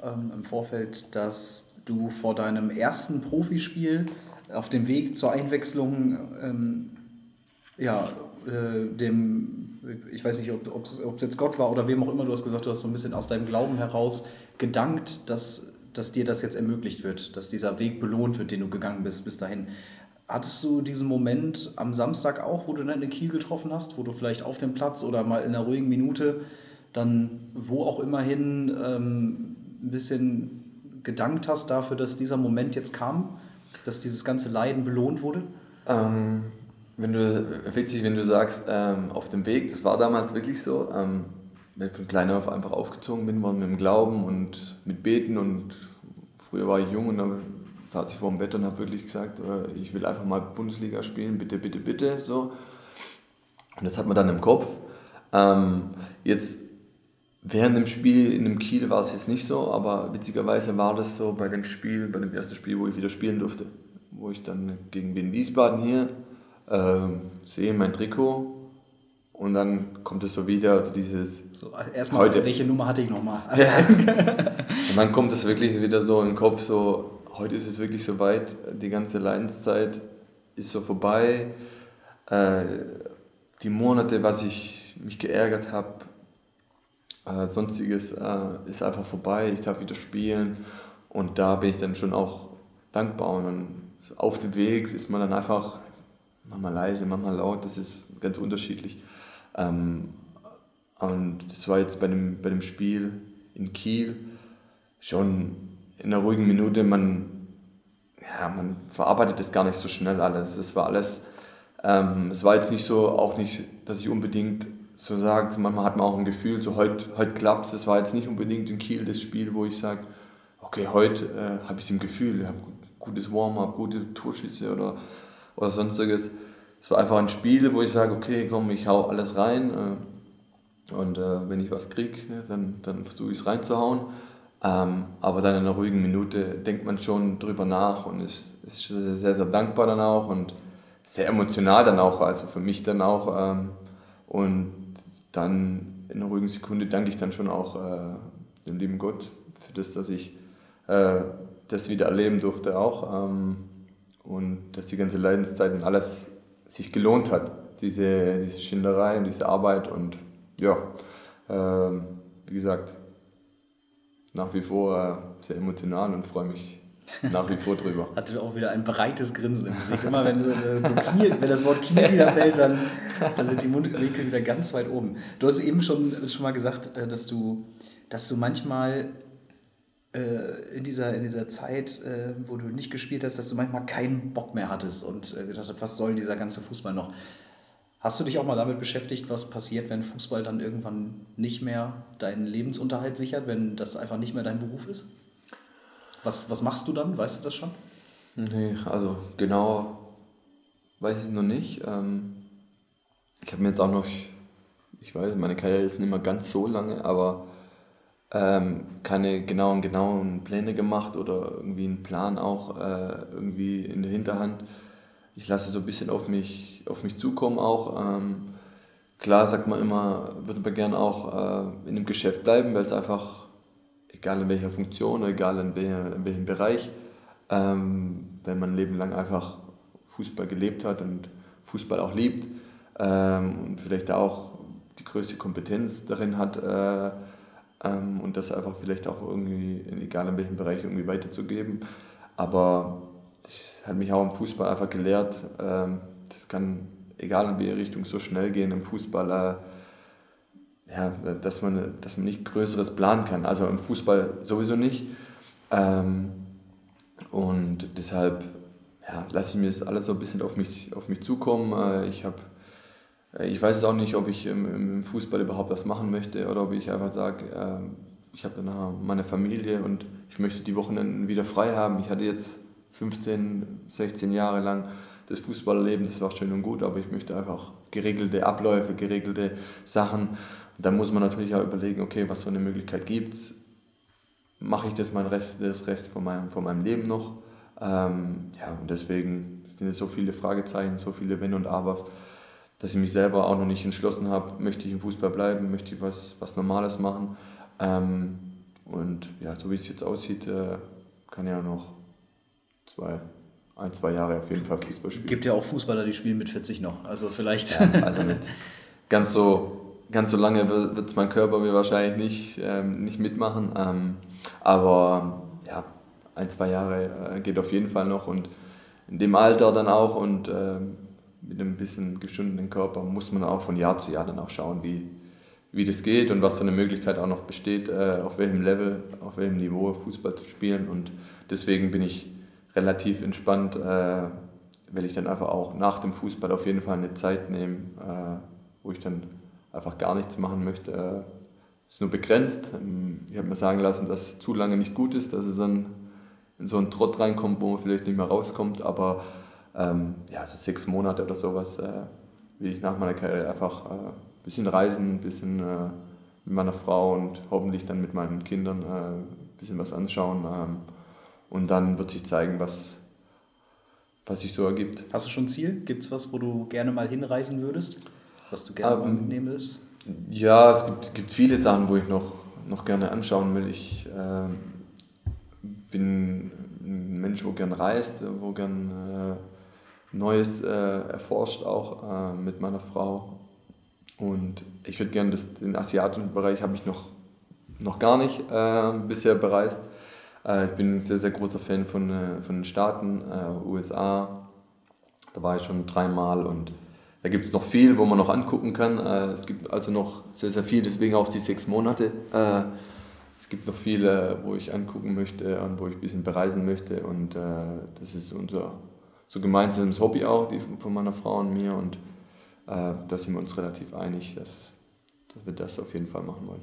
[SPEAKER 3] ähm, im Vorfeld, dass du vor deinem ersten Profispiel auf dem Weg zur Einwechslung ähm, ja, äh, dem, ich weiß nicht, ob es jetzt Gott war oder wem auch immer, du hast gesagt, du hast so ein bisschen aus deinem Glauben heraus gedankt, dass, dass dir das jetzt ermöglicht wird, dass dieser Weg belohnt wird, den du gegangen bist bis dahin. Hattest du diesen Moment am Samstag auch, wo du dann in Kiel getroffen hast, wo du vielleicht auf dem Platz oder mal in einer ruhigen Minute dann wo auch immer hin ähm, ein bisschen gedankt hast dafür, dass dieser Moment jetzt kam, dass dieses ganze Leiden belohnt wurde?
[SPEAKER 1] Ähm, wenn du, witzig, wenn du sagst, ähm, auf dem Weg, das war damals wirklich so. Ähm, wenn ich von klein auf einfach aufgezogen bin, war mit dem Glauben und mit Beten und früher war ich jung und dann saß ich vor dem Bett und habe wirklich gesagt, äh, ich will einfach mal Bundesliga spielen, bitte, bitte, bitte, so. Und das hat man dann im Kopf. Ähm, jetzt während dem Spiel in dem Kiel war es jetzt nicht so, aber witzigerweise war das so bei dem Spiel, bei dem ersten Spiel, wo ich wieder spielen durfte, wo ich dann gegen Wien Wiesbaden hier äh, sehe mein Trikot und dann kommt es so wieder, also dieses. So,
[SPEAKER 3] erstmal, heute, welche Nummer hatte ich nochmal?
[SPEAKER 1] Ja. [laughs] und dann kommt es wirklich wieder so den Kopf, so, heute ist es wirklich so weit, die ganze Leidenszeit ist so vorbei. Äh, die Monate, was ich mich geärgert habe, äh, sonstiges äh, ist einfach vorbei. Ich darf wieder spielen und da bin ich dann schon auch dankbar. Und auf dem Weg ist man dann einfach manchmal leise, manchmal laut, das ist ganz unterschiedlich. Ähm, und das war jetzt bei dem, bei dem Spiel in Kiel schon in einer ruhigen Minute, man, ja, man verarbeitet das gar nicht so schnell alles. Es war alles, ähm, es war jetzt nicht so, auch nicht, dass ich unbedingt so sage, manchmal hat man auch ein Gefühl, so heute, heute klappt es. Es war jetzt nicht unbedingt in Kiel das Spiel, wo ich sage, okay, heute äh, habe ich es im Gefühl, ich habe gutes Warm-up, gute Torschütze oder, oder sonstiges. Es war einfach ein Spiel, wo ich sage, okay, komm, ich hau alles rein. Äh, und äh, wenn ich was kriege, dann, dann versuche ich es reinzuhauen. Ähm, aber dann in einer ruhigen Minute denkt man schon drüber nach und ist, ist sehr, sehr dankbar dann auch und sehr emotional dann auch, also für mich dann auch. Ähm, und dann in einer ruhigen Sekunde danke ich dann schon auch äh, dem lieben Gott für das, dass ich äh, das wieder erleben durfte auch. Ähm, und dass die ganze Leidenszeit und alles sich gelohnt hat, diese, diese Schinderei und diese Arbeit. Und ja, äh, wie gesagt, nach wie vor äh, sehr emotional und freue mich nach wie vor drüber. [laughs]
[SPEAKER 3] Hatte auch wieder ein breites Grinsen im Gesicht. Immer wenn, äh, so Kiel, wenn das Wort Kiel wieder fällt, dann, dann sind die Mundwinkel wieder ganz weit oben. Du hast eben schon, schon mal gesagt, äh, dass du, dass du manchmal äh, in, dieser, in dieser Zeit, wo du nicht gespielt hast, dass du manchmal keinen Bock mehr hattest und gedacht hast, was soll dieser ganze Fußball noch? Hast du dich auch mal damit beschäftigt, was passiert, wenn Fußball dann irgendwann nicht mehr deinen Lebensunterhalt sichert, wenn das einfach nicht mehr dein Beruf ist? Was, was machst du dann? Weißt du das schon?
[SPEAKER 1] Nee, also genau weiß ich noch nicht. Ähm, ich habe mir jetzt auch noch, ich weiß, meine Karriere ist nicht mehr ganz so lange, aber ähm, keine genauen, genauen Pläne gemacht oder irgendwie einen Plan auch äh, irgendwie in der Hinterhand. Ich lasse so ein bisschen auf mich, auf mich zukommen auch. Ähm, klar sagt man immer, würde man gerne auch äh, in einem Geschäft bleiben, weil es einfach egal in welcher Funktion, egal in, welcher, in welchem Bereich, ähm, wenn man ein Leben lang einfach Fußball gelebt hat und Fußball auch liebt ähm, und vielleicht auch die größte Kompetenz darin hat äh, ähm, und das einfach vielleicht auch irgendwie, egal in welchem Bereich, irgendwie weiterzugeben. Aber hat mich auch im Fußball einfach gelehrt, ähm, das kann, egal in welche Richtung, so schnell gehen im Fußball. Äh, ja, dass, man, dass man nicht Größeres planen kann. Also im Fußball sowieso nicht. Ähm, und deshalb ja, lasse ich mir das alles so ein bisschen auf mich, auf mich zukommen. Äh, ich, hab, äh, ich weiß es auch nicht, ob ich im, Fußball überhaupt was machen möchte oder ob ich einfach sage, äh, ich habe danach meine Familie und ich möchte die Wochenenden wieder frei haben. Ich hatte jetzt 15, 16 Jahre lang das Fußballerleben, das war schön und gut, aber ich möchte einfach geregelte Abläufe, geregelte Sachen. Dann muss man natürlich auch überlegen, okay, was für eine Möglichkeit gibt. Mache ich das mein Rest, das Rest von meinem, von meinem Leben noch? Ähm, ja, und deswegen sind es so viele Fragezeichen, so viele Wenn und Abers, dass ich mich selber auch noch nicht entschlossen habe, möchte ich im Fußball bleiben, möchte ich was, was Normales machen. Ähm, und ja, so wie es jetzt aussieht, äh, kann ja noch zwei, ein, zwei Jahre auf jeden Fall Fußball spielen.
[SPEAKER 3] Gibt ja auch Fußballer, die spielen mit 40 noch. Also vielleicht.
[SPEAKER 1] Ja, also mit ganz so, ganz so lange wird es mein Körper mir wahrscheinlich nicht, ähm, nicht mitmachen. Ähm, aber ja, ein, zwei Jahre äh, geht auf jeden Fall noch und in dem Alter dann auch und äh, mit einem bisschen geschundenen Körper muss man auch von Jahr zu Jahr dann auch schauen, wie, wie das geht und was für eine Möglichkeit auch noch besteht, äh, auf welchem Level, auf welchem Niveau Fußball zu spielen. Und deswegen bin ich relativ entspannt, äh, weil ich dann einfach auch nach dem Fußball auf jeden Fall eine Zeit nehme, äh, wo ich dann einfach gar nichts machen möchte. Äh, ist nur begrenzt. Ähm, ich habe mir sagen lassen, dass es zu lange nicht gut ist, dass es dann in so einen Trott reinkommt, wo man vielleicht nicht mehr rauskommt. Aber ähm, ja, so sechs Monate oder sowas äh, will ich nach meiner Karriere einfach ein äh, bisschen reisen, ein bisschen äh, mit meiner Frau und hoffentlich dann mit meinen Kindern äh, ein bisschen was anschauen. Ähm, und dann wird sich zeigen, was, was sich so ergibt.
[SPEAKER 3] Hast du schon ein Ziel? Gibt es was, wo du gerne mal hinreisen würdest? Was du gerne ähm, mal mitnehmen willst?
[SPEAKER 1] Ja, es gibt, gibt viele Sachen, wo ich noch, noch gerne anschauen will. Ich äh, bin ein Mensch, wo gern reist, wo gern äh, Neues äh, erforscht, auch äh, mit meiner Frau. Und ich würde gerne den asiatischen Bereich habe ich noch, noch gar nicht äh, bisher bereist. Äh, ich bin ein sehr, sehr großer Fan von, äh, von den Staaten, USA. Da war ich schon dreimal und da gibt es noch viel, wo man noch angucken kann. es gibt also noch sehr, sehr viel, deswegen auch die sechs Monate es gibt noch viele, wo ich angucken möchte und wo ich ein bisschen bereisen möchte. Und äh, das ist unser so gemeinsames Hobby auch, die von meiner Frau und mir. Und äh, da sind wir uns relativ einig, dass, dass wir das auf jeden Fall machen wollen.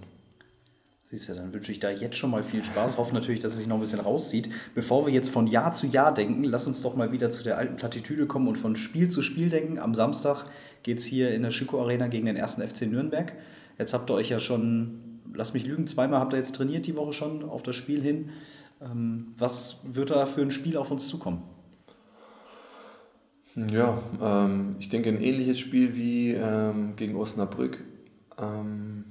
[SPEAKER 3] Siehst du, dann wünsche ich da jetzt schon mal viel Spaß. Hoffe natürlich, dass es sich noch ein bisschen rauszieht. Bevor wir jetzt von Jahr zu Jahr denken, lass uns doch mal wieder zu der alten Plattitüde kommen und von Spiel zu Spiel denken. Am Samstag geht es hier in der Schüko Arena gegen den ersten FC Nürnberg. Jetzt habt ihr euch ja schon lass mich lügen, zweimal habt ihr jetzt trainiert die Woche schon auf das Spiel hin. Ähm, was wird da für ein Spiel auf uns zukommen?
[SPEAKER 1] Ja, ähm, ich denke ein ähnliches Spiel wie ähm, gegen Osnabrück. Ähm,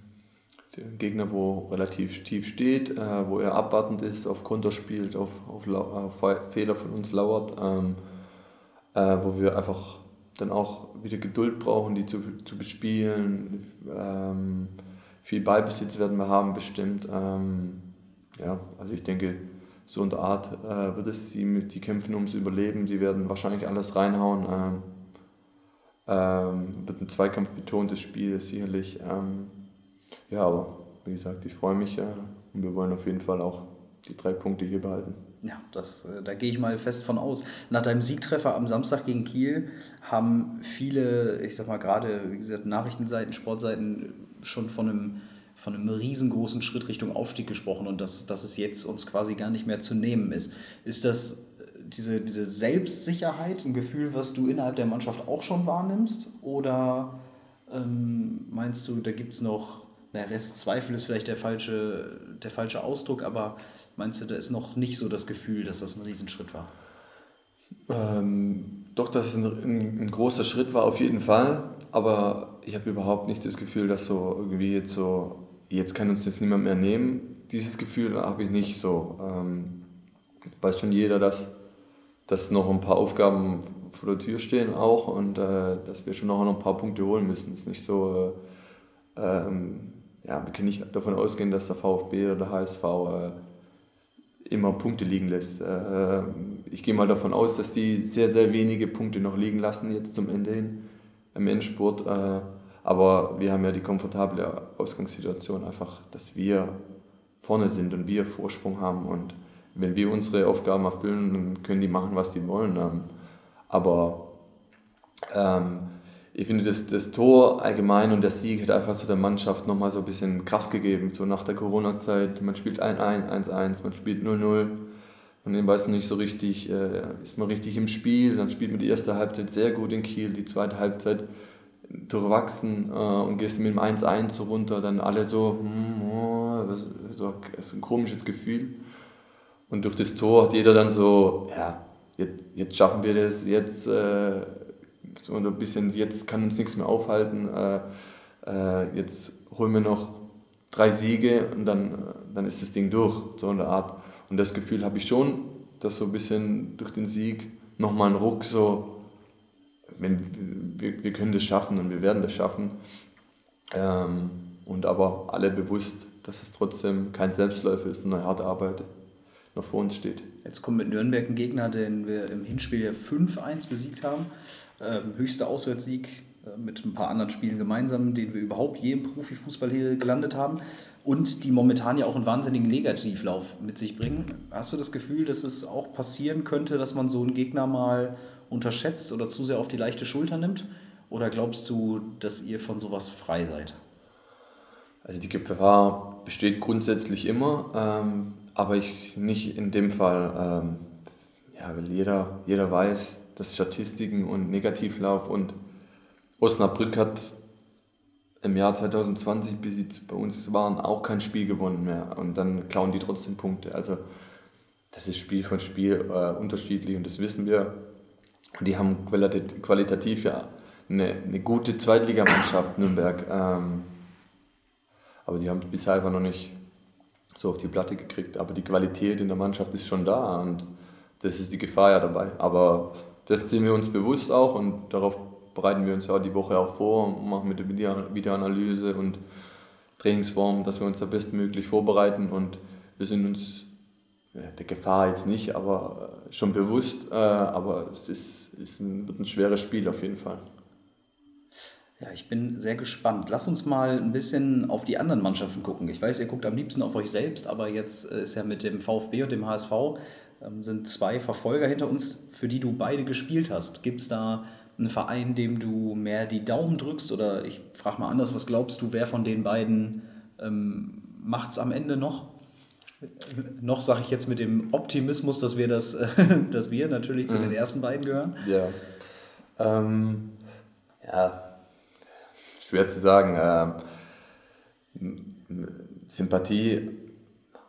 [SPEAKER 1] Gegner, wo relativ tief steht, äh, wo er abwartend ist, auf Konter spielt, auf, auf, auf Fehler von uns lauert, ähm, äh, wo wir einfach dann auch wieder Geduld brauchen, die zu, zu bespielen. Ähm, viel Ballbesitz werden wir haben bestimmt. Ähm, ja, also ich denke, so in der Art äh, wird es die, die kämpfen ums Überleben. Sie werden wahrscheinlich alles reinhauen. Ähm, ähm, wird ein Zweikampf betontes Spiel sicherlich. Ähm, ja, aber wie gesagt, ich freue mich äh, und wir wollen auf jeden Fall auch die drei Punkte hier behalten.
[SPEAKER 3] Ja, das, äh, da gehe ich mal fest von aus. Nach deinem Siegtreffer am Samstag gegen Kiel haben viele, ich sag mal gerade, wie gesagt, Nachrichtenseiten, Sportseiten schon von einem, von einem riesengroßen Schritt Richtung Aufstieg gesprochen und dass, dass es jetzt uns quasi gar nicht mehr zu nehmen ist. Ist das äh, diese, diese Selbstsicherheit, ein Gefühl, was du innerhalb der Mannschaft auch schon wahrnimmst? Oder ähm, meinst du, da gibt es noch, der Rest Zweifel ist vielleicht der falsche, der falsche Ausdruck, aber meinst du, da ist noch nicht so das Gefühl, dass das ein Riesenschritt war?
[SPEAKER 1] Ähm, doch, dass es ein, ein, ein, großer Schritt war, auf jeden Fall. Aber ich habe überhaupt nicht das Gefühl, dass so irgendwie jetzt so, jetzt kann uns das niemand mehr nehmen. Dieses Gefühl habe ich nicht so. Ähm, weiß schon jeder, dass, dass noch ein paar Aufgaben vor der Tür stehen auch und äh, dass wir schon noch ein paar Punkte holen müssen. Es ist nicht so, äh, ähm, ja, wir können nicht davon ausgehen, dass der VfB oder der HSV äh, immer Punkte liegen lässt. Äh, ich gehe mal davon aus, dass die sehr, sehr wenige Punkte noch liegen lassen jetzt zum Ende hin im Endspurt. Äh, aber wir haben ja die komfortable Ausgangssituation einfach, dass wir vorne sind und wir Vorsprung haben. Und wenn wir unsere Aufgaben erfüllen, dann können die machen, was die wollen. Ähm, aber ähm, ich finde, das, das Tor allgemein und der Sieg hat einfach so der Mannschaft nochmal so ein bisschen Kraft gegeben. So nach der Corona-Zeit, man spielt 1-1, 1-1, man spielt 0-0, und dann weißt du nicht so richtig, äh, ist man richtig im Spiel, dann spielt man die erste Halbzeit sehr gut in Kiel, die zweite Halbzeit durchwachsen äh, und gehst mit dem 1-1 so runter, dann alle so, hm, oh, so, ist ein komisches Gefühl. Und durch das Tor hat jeder dann so, ja, jetzt, jetzt schaffen wir das, jetzt, äh, so ein bisschen, jetzt kann uns nichts mehr aufhalten, äh, äh, jetzt holen wir noch drei Siege und dann, dann ist das Ding durch, so in der. Und das Gefühl habe ich schon, dass so ein bisschen durch den Sieg nochmal ein Ruck so, wenn, wir, wir können das schaffen und wir werden das schaffen. Ähm, und aber alle bewusst, dass es trotzdem kein Selbstläufer ist und eine harte Arbeit noch vor uns steht.
[SPEAKER 3] Jetzt kommt mit Nürnberg ein Gegner, den wir im Hinspiel ja 5-1 besiegt haben. Ähm, höchster Auswärtssieg äh, mit ein paar anderen Spielen gemeinsam, den wir überhaupt je im Profifußball hier gelandet haben und die momentan ja auch einen wahnsinnigen Negativlauf mit sich bringen. Hast du das Gefühl, dass es auch passieren könnte, dass man so einen Gegner mal unterschätzt oder zu sehr auf die leichte Schulter nimmt? Oder glaubst du, dass ihr von sowas frei seid?
[SPEAKER 1] Also die Gefahr besteht grundsätzlich immer, ähm, aber ich nicht in dem Fall. Ähm, ja, weil jeder, jeder weiß, dass Statistiken und Negativlauf und Osnabrück hat im Jahr 2020, bis sie bei uns waren, auch kein Spiel gewonnen mehr. Und dann klauen die trotzdem Punkte. Also das ist Spiel von Spiel äh, unterschiedlich und das wissen wir. Und die haben qualitativ ja eine, eine gute Zweitligamannschaft, Nürnberg. Ähm, aber die haben es bisher einfach noch nicht so auf die Platte gekriegt. Aber die Qualität in der Mannschaft ist schon da und das ist die Gefahr ja dabei. Aber das sind wir uns bewusst auch und darauf bereiten wir uns ja die Woche auch vor, machen mit der Videoanalyse und Trainingsform, dass wir uns da bestmöglich vorbereiten und wir sind uns der Gefahr jetzt nicht, aber schon bewusst, äh, aber es ist, ist ein, wird ein schweres Spiel auf jeden Fall.
[SPEAKER 3] Ja, ich bin sehr gespannt. Lass uns mal ein bisschen auf die anderen Mannschaften gucken. Ich weiß, ihr guckt am liebsten auf euch selbst, aber jetzt äh, ist ja mit dem VfB und dem HSV ähm, sind zwei Verfolger hinter uns, für die du beide gespielt hast. Gibt es da einen Verein, dem du mehr die Daumen drückst? Oder ich frage mal anders, was glaubst du, wer von den beiden ähm, macht es am Ende noch? Noch sage ich jetzt mit dem Optimismus, dass wir das, [laughs] dass wir natürlich zu mhm. den ersten beiden gehören.
[SPEAKER 1] Ja. Ähm, ja, schwer zu sagen. Ähm, Sympathie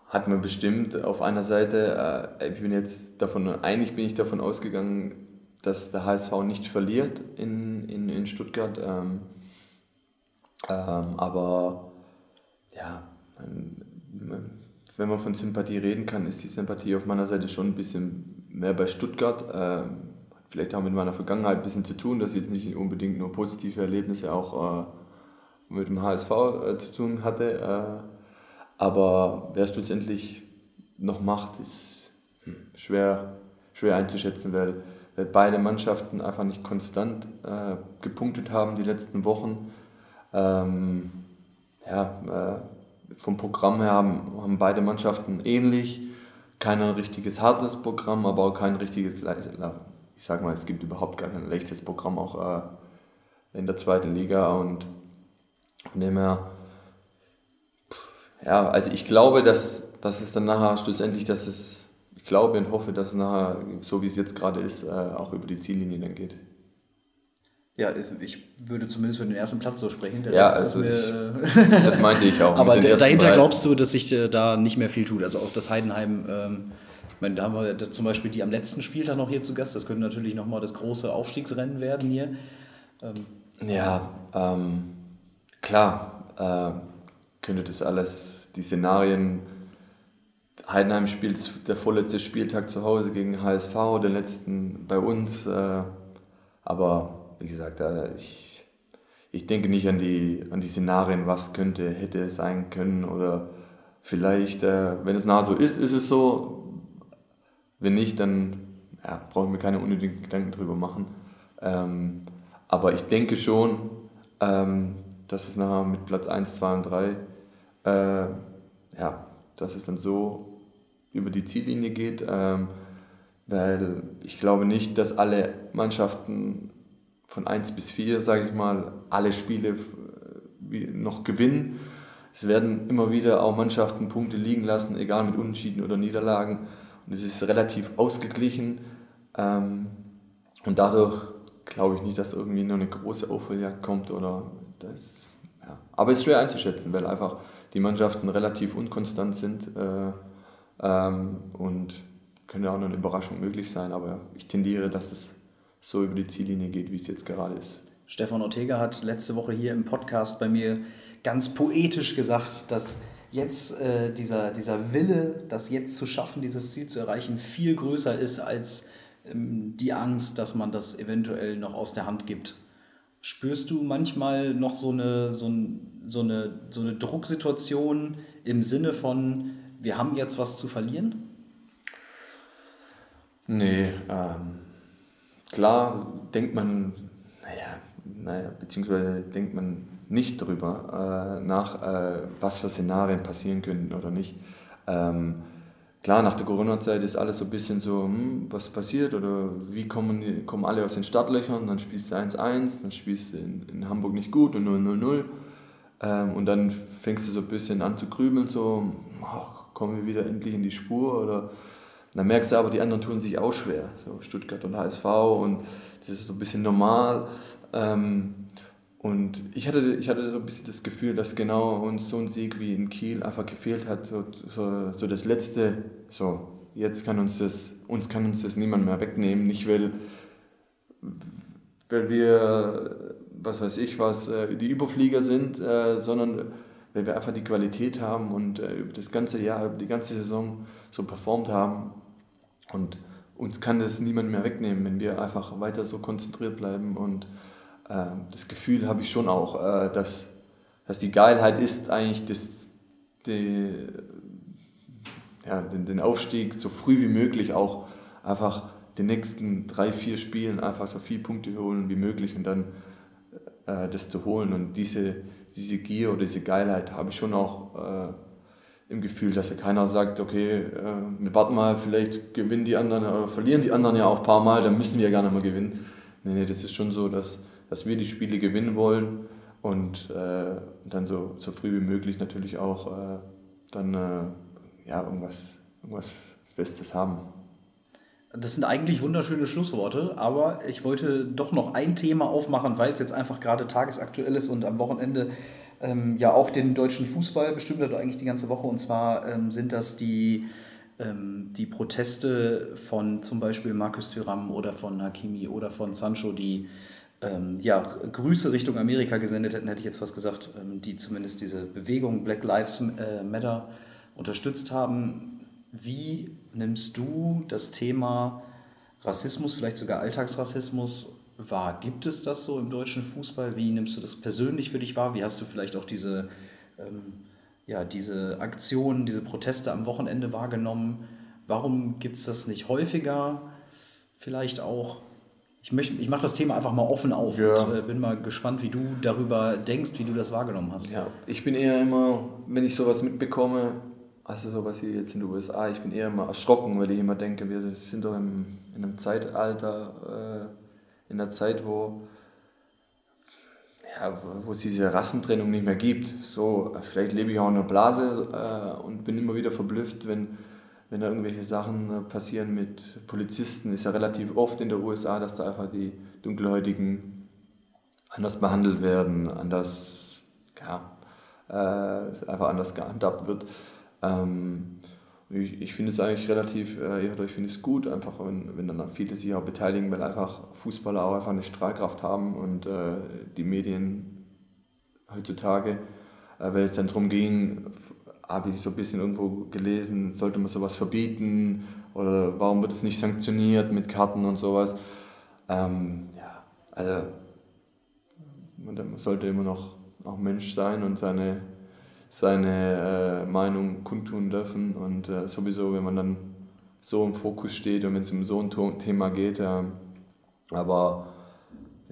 [SPEAKER 1] hat man bestimmt auf einer Seite. Äh, ich bin jetzt davon, eigentlich bin ich davon ausgegangen, dass der HSV nicht verliert in, in, in Stuttgart. Ähm, ähm, aber ja, wenn man von Sympathie reden kann, ist die Sympathie auf meiner Seite schon ein bisschen mehr bei Stuttgart. Vielleicht auch mit meiner Vergangenheit ein bisschen zu tun, dass ich jetzt nicht unbedingt nur positive Erlebnisse auch äh, mit dem HSV äh, zu tun hatte. Äh, aber wer es schlussendlich noch macht, ist hm, schwer, schwer einzuschätzen, weil weil beide Mannschaften einfach nicht konstant äh, gepunktet haben die letzten Wochen. Ähm, ja, äh, vom Programm her haben, haben beide Mannschaften ähnlich. Kein richtiges hartes Programm, aber auch kein richtiges, ich sag mal, es gibt überhaupt gar kein leichtes Programm auch äh, in der zweiten Liga und von dem her, ja, also ich glaube, dass, dass es dann nachher schlussendlich, dass es ich glaube und hoffe, dass es nachher, so wie es jetzt gerade ist, äh, auch über die Ziellinie dann geht.
[SPEAKER 3] Ja, ich würde zumindest für den ersten Platz so sprechen.
[SPEAKER 1] Ja, also ich, das meinte ich auch. [laughs]
[SPEAKER 3] Aber dahinter glaubst du, dass sich äh, da nicht mehr viel tut. Also auch das Heidenheim, ähm, meine, da haben wir zum Beispiel die am letzten Spieltag noch hier zu Gast. Das könnte natürlich nochmal das große Aufstiegsrennen werden hier.
[SPEAKER 1] Ähm. Ja, ähm, klar, äh, könnte das alles, die Szenarien Heidenheim spielt der vorletzte Spieltag zu Hause gegen HSV, den letzten bei uns. Äh, aber wie gesagt, äh, ich, ich denke nicht an die, an die Szenarien, was könnte, hätte sein können oder vielleicht, äh, wenn es nah so ist, ist es so. Wenn nicht, dann ja, brauche ich mir keine unnötigen Gedanken drüber machen. Ähm, aber ich denke schon, ähm, dass es nachher mit Platz 1, 2 und 3, äh, ja, dass es dann so über die Ziellinie geht, ähm, weil ich glaube nicht, dass alle Mannschaften von 1 bis 4, sage ich mal, alle Spiele äh, noch gewinnen. Es werden immer wieder auch Mannschaften Punkte liegen lassen, egal mit Unentschieden oder Niederlagen. Es ist relativ ausgeglichen ähm, und dadurch glaube ich nicht, dass irgendwie nur eine große Aufholjagd kommt oder das, ja. Aber es ist schwer einzuschätzen, weil einfach die Mannschaften relativ unkonstant sind äh, ähm, und könnte auch noch eine Überraschung möglich sein, aber ich tendiere, dass es so über die Ziellinie geht, wie es jetzt gerade ist.
[SPEAKER 3] Stefan Ortega hat letzte Woche hier im Podcast bei mir ganz poetisch gesagt, dass jetzt äh, dieser, dieser Wille, das jetzt zu schaffen, dieses Ziel zu erreichen, viel größer ist als ähm, die Angst, dass man das eventuell noch aus der Hand gibt. Spürst du manchmal noch so eine, so, ein, so, eine, so eine Drucksituation im Sinne von, wir haben jetzt was zu verlieren?
[SPEAKER 1] Nee, ähm, klar denkt man, naja, naja, beziehungsweise denkt man nicht darüber äh, nach, äh, was für Szenarien passieren könnten oder nicht. Ähm, klar, nach der Corona-Zeit ist alles so ein bisschen so, hm, was passiert oder wie kommen, kommen alle aus den Startlöchern, dann spielst du 1-1, dann spielst du in, in, Hamburg nicht gut und 0-0-0 ähm, und dann fängst du so ein bisschen an zu grübeln, so, ach, kommen wir wieder endlich in die Spur oder dann merkst du aber, die anderen tun sich auch schwer, so Stuttgart und HSV und das ist so ein bisschen normal. Ähm, und ich hatte, ich hatte so ein bisschen das Gefühl, dass genau uns so ein Sieg wie in Kiel einfach gefehlt hat, so, so, so das letzte, so jetzt kann uns das, uns kann uns das niemand mehr wegnehmen, nicht weil, weil wir, was weiß ich was, äh, die Überflieger sind, äh, sondern weil wir einfach die Qualität haben und äh, über das ganze Jahr, über die ganze Saison so performt haben. Und uns kann das niemand mehr wegnehmen, wenn wir einfach weiter so konzentriert bleiben und das Gefühl habe ich schon auch, äh, dass, dass die Geilheit ist eigentlich das, die, ja, den, den Aufstieg so früh wie möglich auch einfach den nächsten drei, vier Spielen einfach so viele Punkte holen wie möglich und dann äh, das zu holen. Und diese, diese Gier oder diese Geilheit habe ich schon auch äh, im Gefühl, dass ja keiner sagt, okay, äh, wir warten mal, vielleicht gewinnen die anderen oder verlieren die anderen ja auch ein paar Mal, dann müssen wir ja gar nicht mehr gewinnen. Nee, nee, das ist schon so, dass dass wir die Spiele gewinnen wollen und äh, dann so, so früh wie möglich natürlich auch äh, dann äh, ja, irgendwas, irgendwas Festes haben.
[SPEAKER 3] Das sind eigentlich wunderschöne Schlussworte, aber ich wollte doch noch ein Thema aufmachen, weil es jetzt einfach gerade tagesaktuell ist und am Wochenende ähm, ja auch den deutschen Fußball bestimmt hat, eigentlich die ganze Woche. Und zwar ähm, sind das die, ähm, die Proteste von zum Beispiel Markus Thuram oder von Hakimi oder von Sancho, die ähm, ja, Grüße Richtung Amerika gesendet hätten, hätte ich jetzt fast gesagt, ähm, die zumindest diese Bewegung Black Lives äh, Matter unterstützt haben. Wie nimmst du das Thema Rassismus, vielleicht sogar Alltagsrassismus wahr? Gibt es das so im deutschen Fußball? Wie nimmst du das persönlich für dich wahr? Wie hast du vielleicht auch diese, ähm, ja, diese Aktionen, diese Proteste am Wochenende wahrgenommen? Warum gibt es das nicht häufiger? Vielleicht auch ich, ich mache das Thema einfach mal offen auf ja. und äh, bin mal gespannt, wie du darüber denkst, wie du das wahrgenommen hast.
[SPEAKER 1] Ja, ich bin eher immer, wenn ich sowas mitbekomme, also sowas wie jetzt in den USA, ich bin eher immer erschrocken, weil ich immer denke, wir sind doch im, in einem Zeitalter, äh, in einer Zeit, wo, ja, wo es diese Rassentrennung nicht mehr gibt. So, vielleicht lebe ich auch in einer Blase äh, und bin immer wieder verblüfft, wenn wenn da irgendwelche Sachen äh, passieren mit Polizisten, ist ja relativ oft in der USA, dass da einfach die Dunkelhäutigen anders behandelt werden, anders, ja, äh, einfach anders gehandhabt wird. Ähm, ich, ich finde es eigentlich relativ, äh, ich finde es gut, einfach wenn, wenn dann viele sich auch beteiligen, weil einfach Fußballer auch einfach eine Strahlkraft haben und äh, die Medien heutzutage, äh, weil es dann darum ging, habe ich so ein bisschen irgendwo gelesen, sollte man sowas verbieten oder warum wird es nicht sanktioniert mit Karten und sowas. Ähm, ja, also man, sollte immer noch auch Mensch sein und seine, seine äh, Meinung kundtun dürfen und äh, sowieso, wenn man dann so im Fokus steht und wenn es um so ein Thema geht. Äh, aber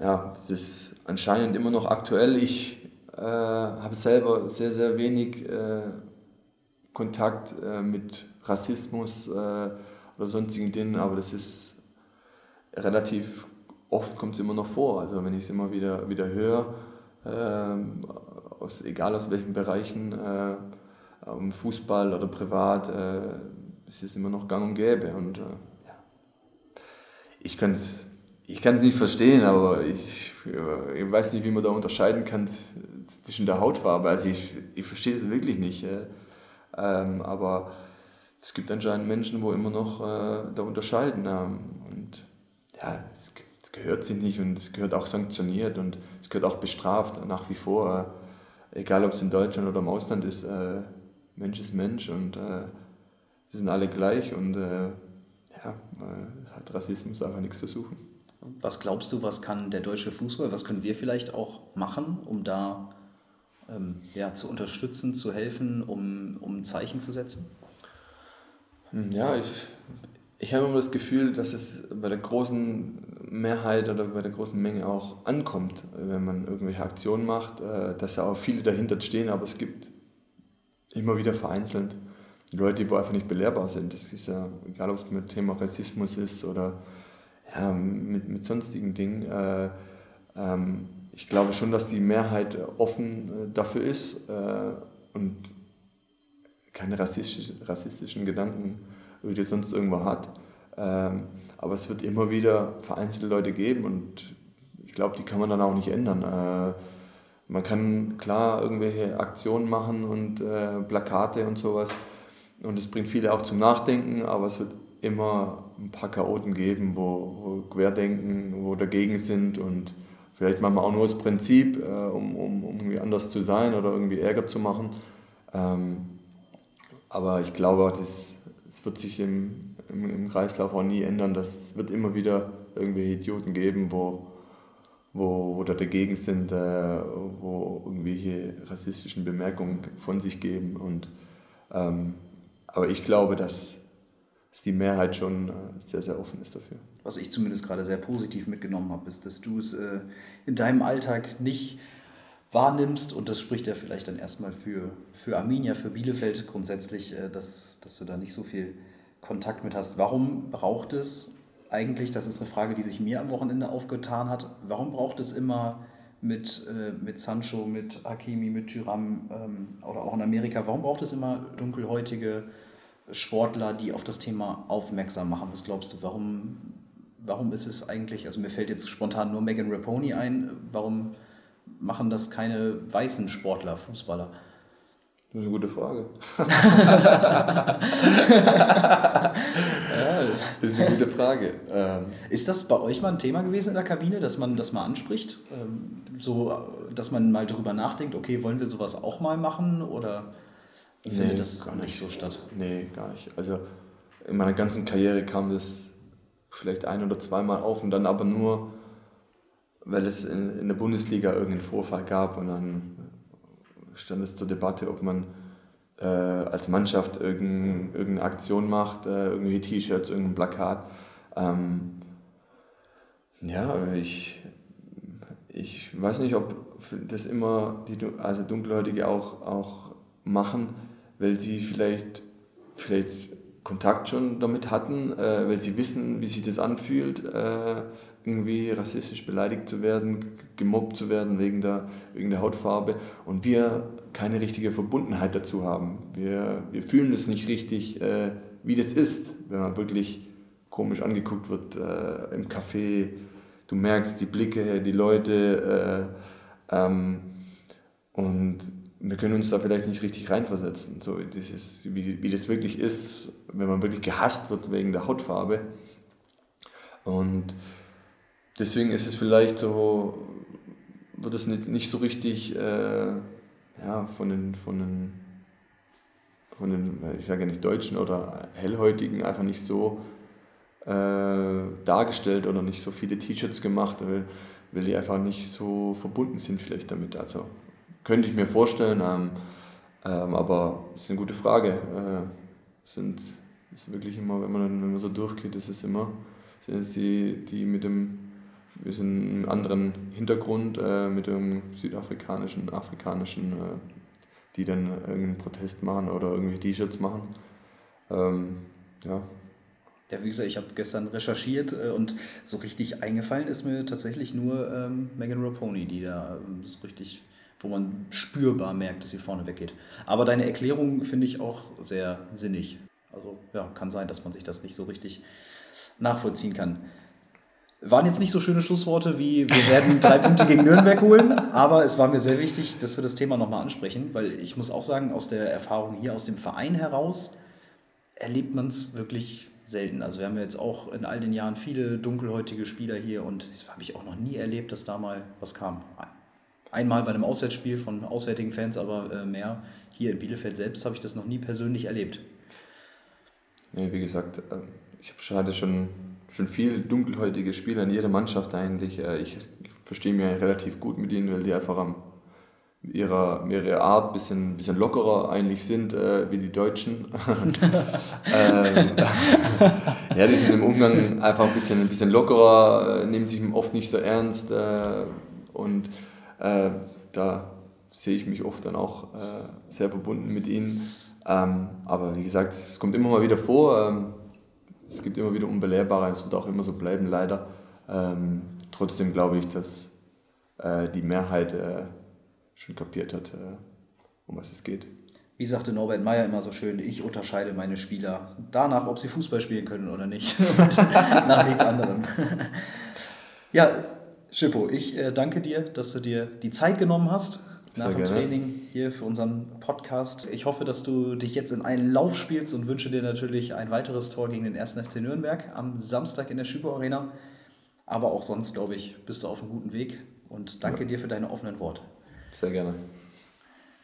[SPEAKER 1] ja, es ist anscheinend immer noch aktuell. Ich äh, habe selber sehr, sehr wenig äh, Kontakt äh, mit Rassismus äh, oder sonstigen Dingen, aber das ist relativ oft kommt es immer noch vor. Also wenn ich es immer wieder, wieder höre, äh, aus, egal aus welchen Bereichen, äh, Fußball oder privat, äh, es ist immer noch gang und gäbe. Und äh, ja. ich kann es ich nicht verstehen, aber ich, ich, weiß nicht, wie man da unterscheiden kann zwischen der Hautfarbe. Also ich, ich verstehe es wirklich nicht. Äh, ähm, aber es gibt anscheinend Menschen, wo immer noch äh, da unterscheiden. Ähm, und ja, es, gehört sich nicht und es gehört auch sanktioniert und es gehört auch bestraft nach wie vor. Äh, egal ob es in Deutschland oder im Ausland ist, äh, Mensch ist Mensch und äh, wir sind alle gleich und äh, ja, hat Rassismus einfach nichts zu suchen.
[SPEAKER 3] Was glaubst du, was kann der deutsche Fußball, was können wir vielleicht auch machen, um da ähm, ja, zu unterstützen, zu helfen, um, um Zeichen zu setzen?
[SPEAKER 1] Hm, ja, ich, ich habe immer das Gefühl, dass es bei der großen Mehrheit oder bei der großen Menge auch ankommt, wenn man irgendwelche Aktionen macht, äh, dass da auch viele dahinter stehen, aber es gibt immer wieder vereinzelt Leute, die einfach nicht belehrbar sind. Das ist ja, egal ob es mit Thema Rassismus ist oder ja, mit, mit sonstigen Dingen. Äh, ähm, ich glaube schon, dass die Mehrheit offen äh, dafür ist äh, und keine rassistisch, rassistischen Gedanken irgendwie sonst irgendwo hat. Ähm, aber es wird immer wieder vereinzelte Leute geben und ich glaube, die kann man dann auch nicht ändern. Äh, man kann klar irgendwelche Aktionen machen und äh, Plakate und sowas und es bringt viele auch zum Nachdenken, aber es wird immer ein paar Chaoten geben, wo, wo querdenken, wo dagegen sind und vielleicht manchmal auch nur das Prinzip, äh, um, um, um irgendwie anders zu sein oder irgendwie Ärger zu machen. Ähm, aber ich glaube, das, das wird sich im, im, im Kreislauf auch nie ändern. Das wird immer wieder irgendwelche Idioten geben, wo, wo, wo da dagegen sind, äh, wo irgendwelche rassistischen Bemerkungen von sich geben. Und, ähm, aber ich glaube, dass, dass die Mehrheit schon äh, sehr, sehr offen ist dafür.
[SPEAKER 3] Was ich zumindest gerade sehr positiv mitgenommen habe, ist, dass du es äh, in deinem Alltag nicht wahrnimmst und das spricht ja vielleicht dann erstmal für, für Arminia, für Bielefeld grundsätzlich, äh, dass, dass du da nicht so viel Kontakt mit hast. Warum braucht es eigentlich, das ist eine Frage, die sich mir am Wochenende aufgetan hat, warum braucht es immer mit, mit Sancho, mit Hakimi, mit Tyram ähm, oder auch in Amerika, warum braucht es immer dunkelhäutige Sportler, die auf das Thema aufmerksam machen? Was glaubst du, warum, warum ist es eigentlich, also mir fällt jetzt spontan nur Megan Raponi ein, warum machen das keine weißen Sportler, Fußballer?
[SPEAKER 1] Das ist eine gute Frage. [laughs]
[SPEAKER 3] ja, das ist eine gute Frage. Ähm ist das bei euch mal ein Thema gewesen in der Kabine, dass man das mal anspricht? Ähm, so, dass man mal darüber nachdenkt, okay, wollen wir sowas auch mal machen oder findet nee, das gar nicht, nicht so statt?
[SPEAKER 1] Nee, gar nicht. Also in meiner ganzen Karriere kam das vielleicht ein oder zweimal auf und dann aber nur weil es in, in der Bundesliga irgendeinen Vorfall gab und dann stand es zur Debatte, ob man äh, als Mannschaft irgendein, irgendeine Aktion macht, äh, irgendwelche T-Shirts, irgendein Plakat. Ähm, ja, ich, ich weiß nicht, ob das immer die also Dunkelhäutige auch, auch machen, weil sie vielleicht, vielleicht Kontakt schon damit hatten, äh, weil sie wissen, wie sich das anfühlt, äh, irgendwie rassistisch beleidigt zu werden, gemobbt zu werden wegen der, wegen der Hautfarbe und wir keine richtige Verbundenheit dazu haben. Wir, wir fühlen es nicht richtig, äh, wie das ist, wenn man wirklich komisch angeguckt wird äh, im Café. Du merkst die Blicke, die Leute äh, ähm, und wir können uns da vielleicht nicht richtig reinversetzen, so dieses, wie, wie das wirklich ist, wenn man wirklich gehasst wird wegen der Hautfarbe. Und deswegen ist es vielleicht so, wird es nicht, nicht so richtig äh, ja, von den, von den, von den, ich sage ja nicht Deutschen oder Hellhäutigen einfach nicht so äh, dargestellt oder nicht so viele T-Shirts gemacht, weil, weil die einfach nicht so verbunden sind vielleicht damit. Also könnte ich mir vorstellen, ähm, ähm, aber es ist eine gute Frage. Äh, sind, ist wirklich immer, wenn man, wenn man so durchgeht, ist es immer, sind es die, die mit dem wir sind einen anderen Hintergrund äh, mit dem südafrikanischen, afrikanischen, äh, die dann irgendeinen Protest machen oder irgendwelche T-Shirts machen. Ähm, ja.
[SPEAKER 3] Ja, wie gesagt, ich habe gestern recherchiert äh, und so richtig eingefallen ist mir tatsächlich nur ähm, Megan Raponi, die da ähm, so richtig, wo man spürbar merkt, dass sie vorne weggeht. Aber deine Erklärung finde ich auch sehr sinnig. Also ja, kann sein, dass man sich das nicht so richtig nachvollziehen kann. Waren jetzt nicht so schöne Schlussworte wie wir werden drei [laughs] Punkte gegen Nürnberg holen, aber es war mir sehr wichtig, dass wir das Thema nochmal ansprechen, weil ich muss auch sagen, aus der Erfahrung hier aus dem Verein heraus erlebt man es wirklich selten. Also wir haben ja jetzt auch in all den Jahren viele dunkelhäutige Spieler hier und das habe ich auch noch nie erlebt, dass da mal was kam. Einmal bei einem Auswärtsspiel von auswärtigen Fans, aber äh, mehr. Hier in Bielefeld selbst habe ich das noch nie persönlich erlebt.
[SPEAKER 1] Nee, wie gesagt, äh, ich hatte schon, schon viel dunkelhäutige Spieler in jeder Mannschaft eigentlich. Äh, ich verstehe mich relativ gut mit ihnen, weil die einfach am, ihrer, ihrer Art ein bisschen, bisschen lockerer eigentlich sind äh, wie die Deutschen. [laughs] ähm, [laughs] ja, die sind im Umgang einfach ein bisschen, ein bisschen lockerer, nehmen sich oft nicht so ernst äh, und äh, da sehe ich mich oft dann auch äh, sehr verbunden mit ihnen. Ähm, aber wie gesagt, es kommt immer mal wieder vor. Ähm, es gibt immer wieder Unbelehrbare, es wird auch immer so bleiben, leider. Ähm, trotzdem glaube ich, dass äh, die Mehrheit äh, schon kapiert hat, äh, um was es geht.
[SPEAKER 3] Wie sagte Norbert Meyer immer so schön, ich unterscheide meine Spieler danach, ob sie Fußball spielen können oder nicht. [laughs] Und nach nichts anderem. [laughs] ja, Schippo, ich äh, danke dir, dass du dir die Zeit genommen hast nach dem Training hier für unseren Podcast. Ich hoffe, dass du dich jetzt in einen Lauf spielst und wünsche dir natürlich ein weiteres Tor gegen den 1. FC Nürnberg am Samstag in der Schüper Arena. Aber auch sonst, glaube ich, bist du auf einem guten Weg und danke ja. dir für deine offenen Worte.
[SPEAKER 1] Sehr gerne.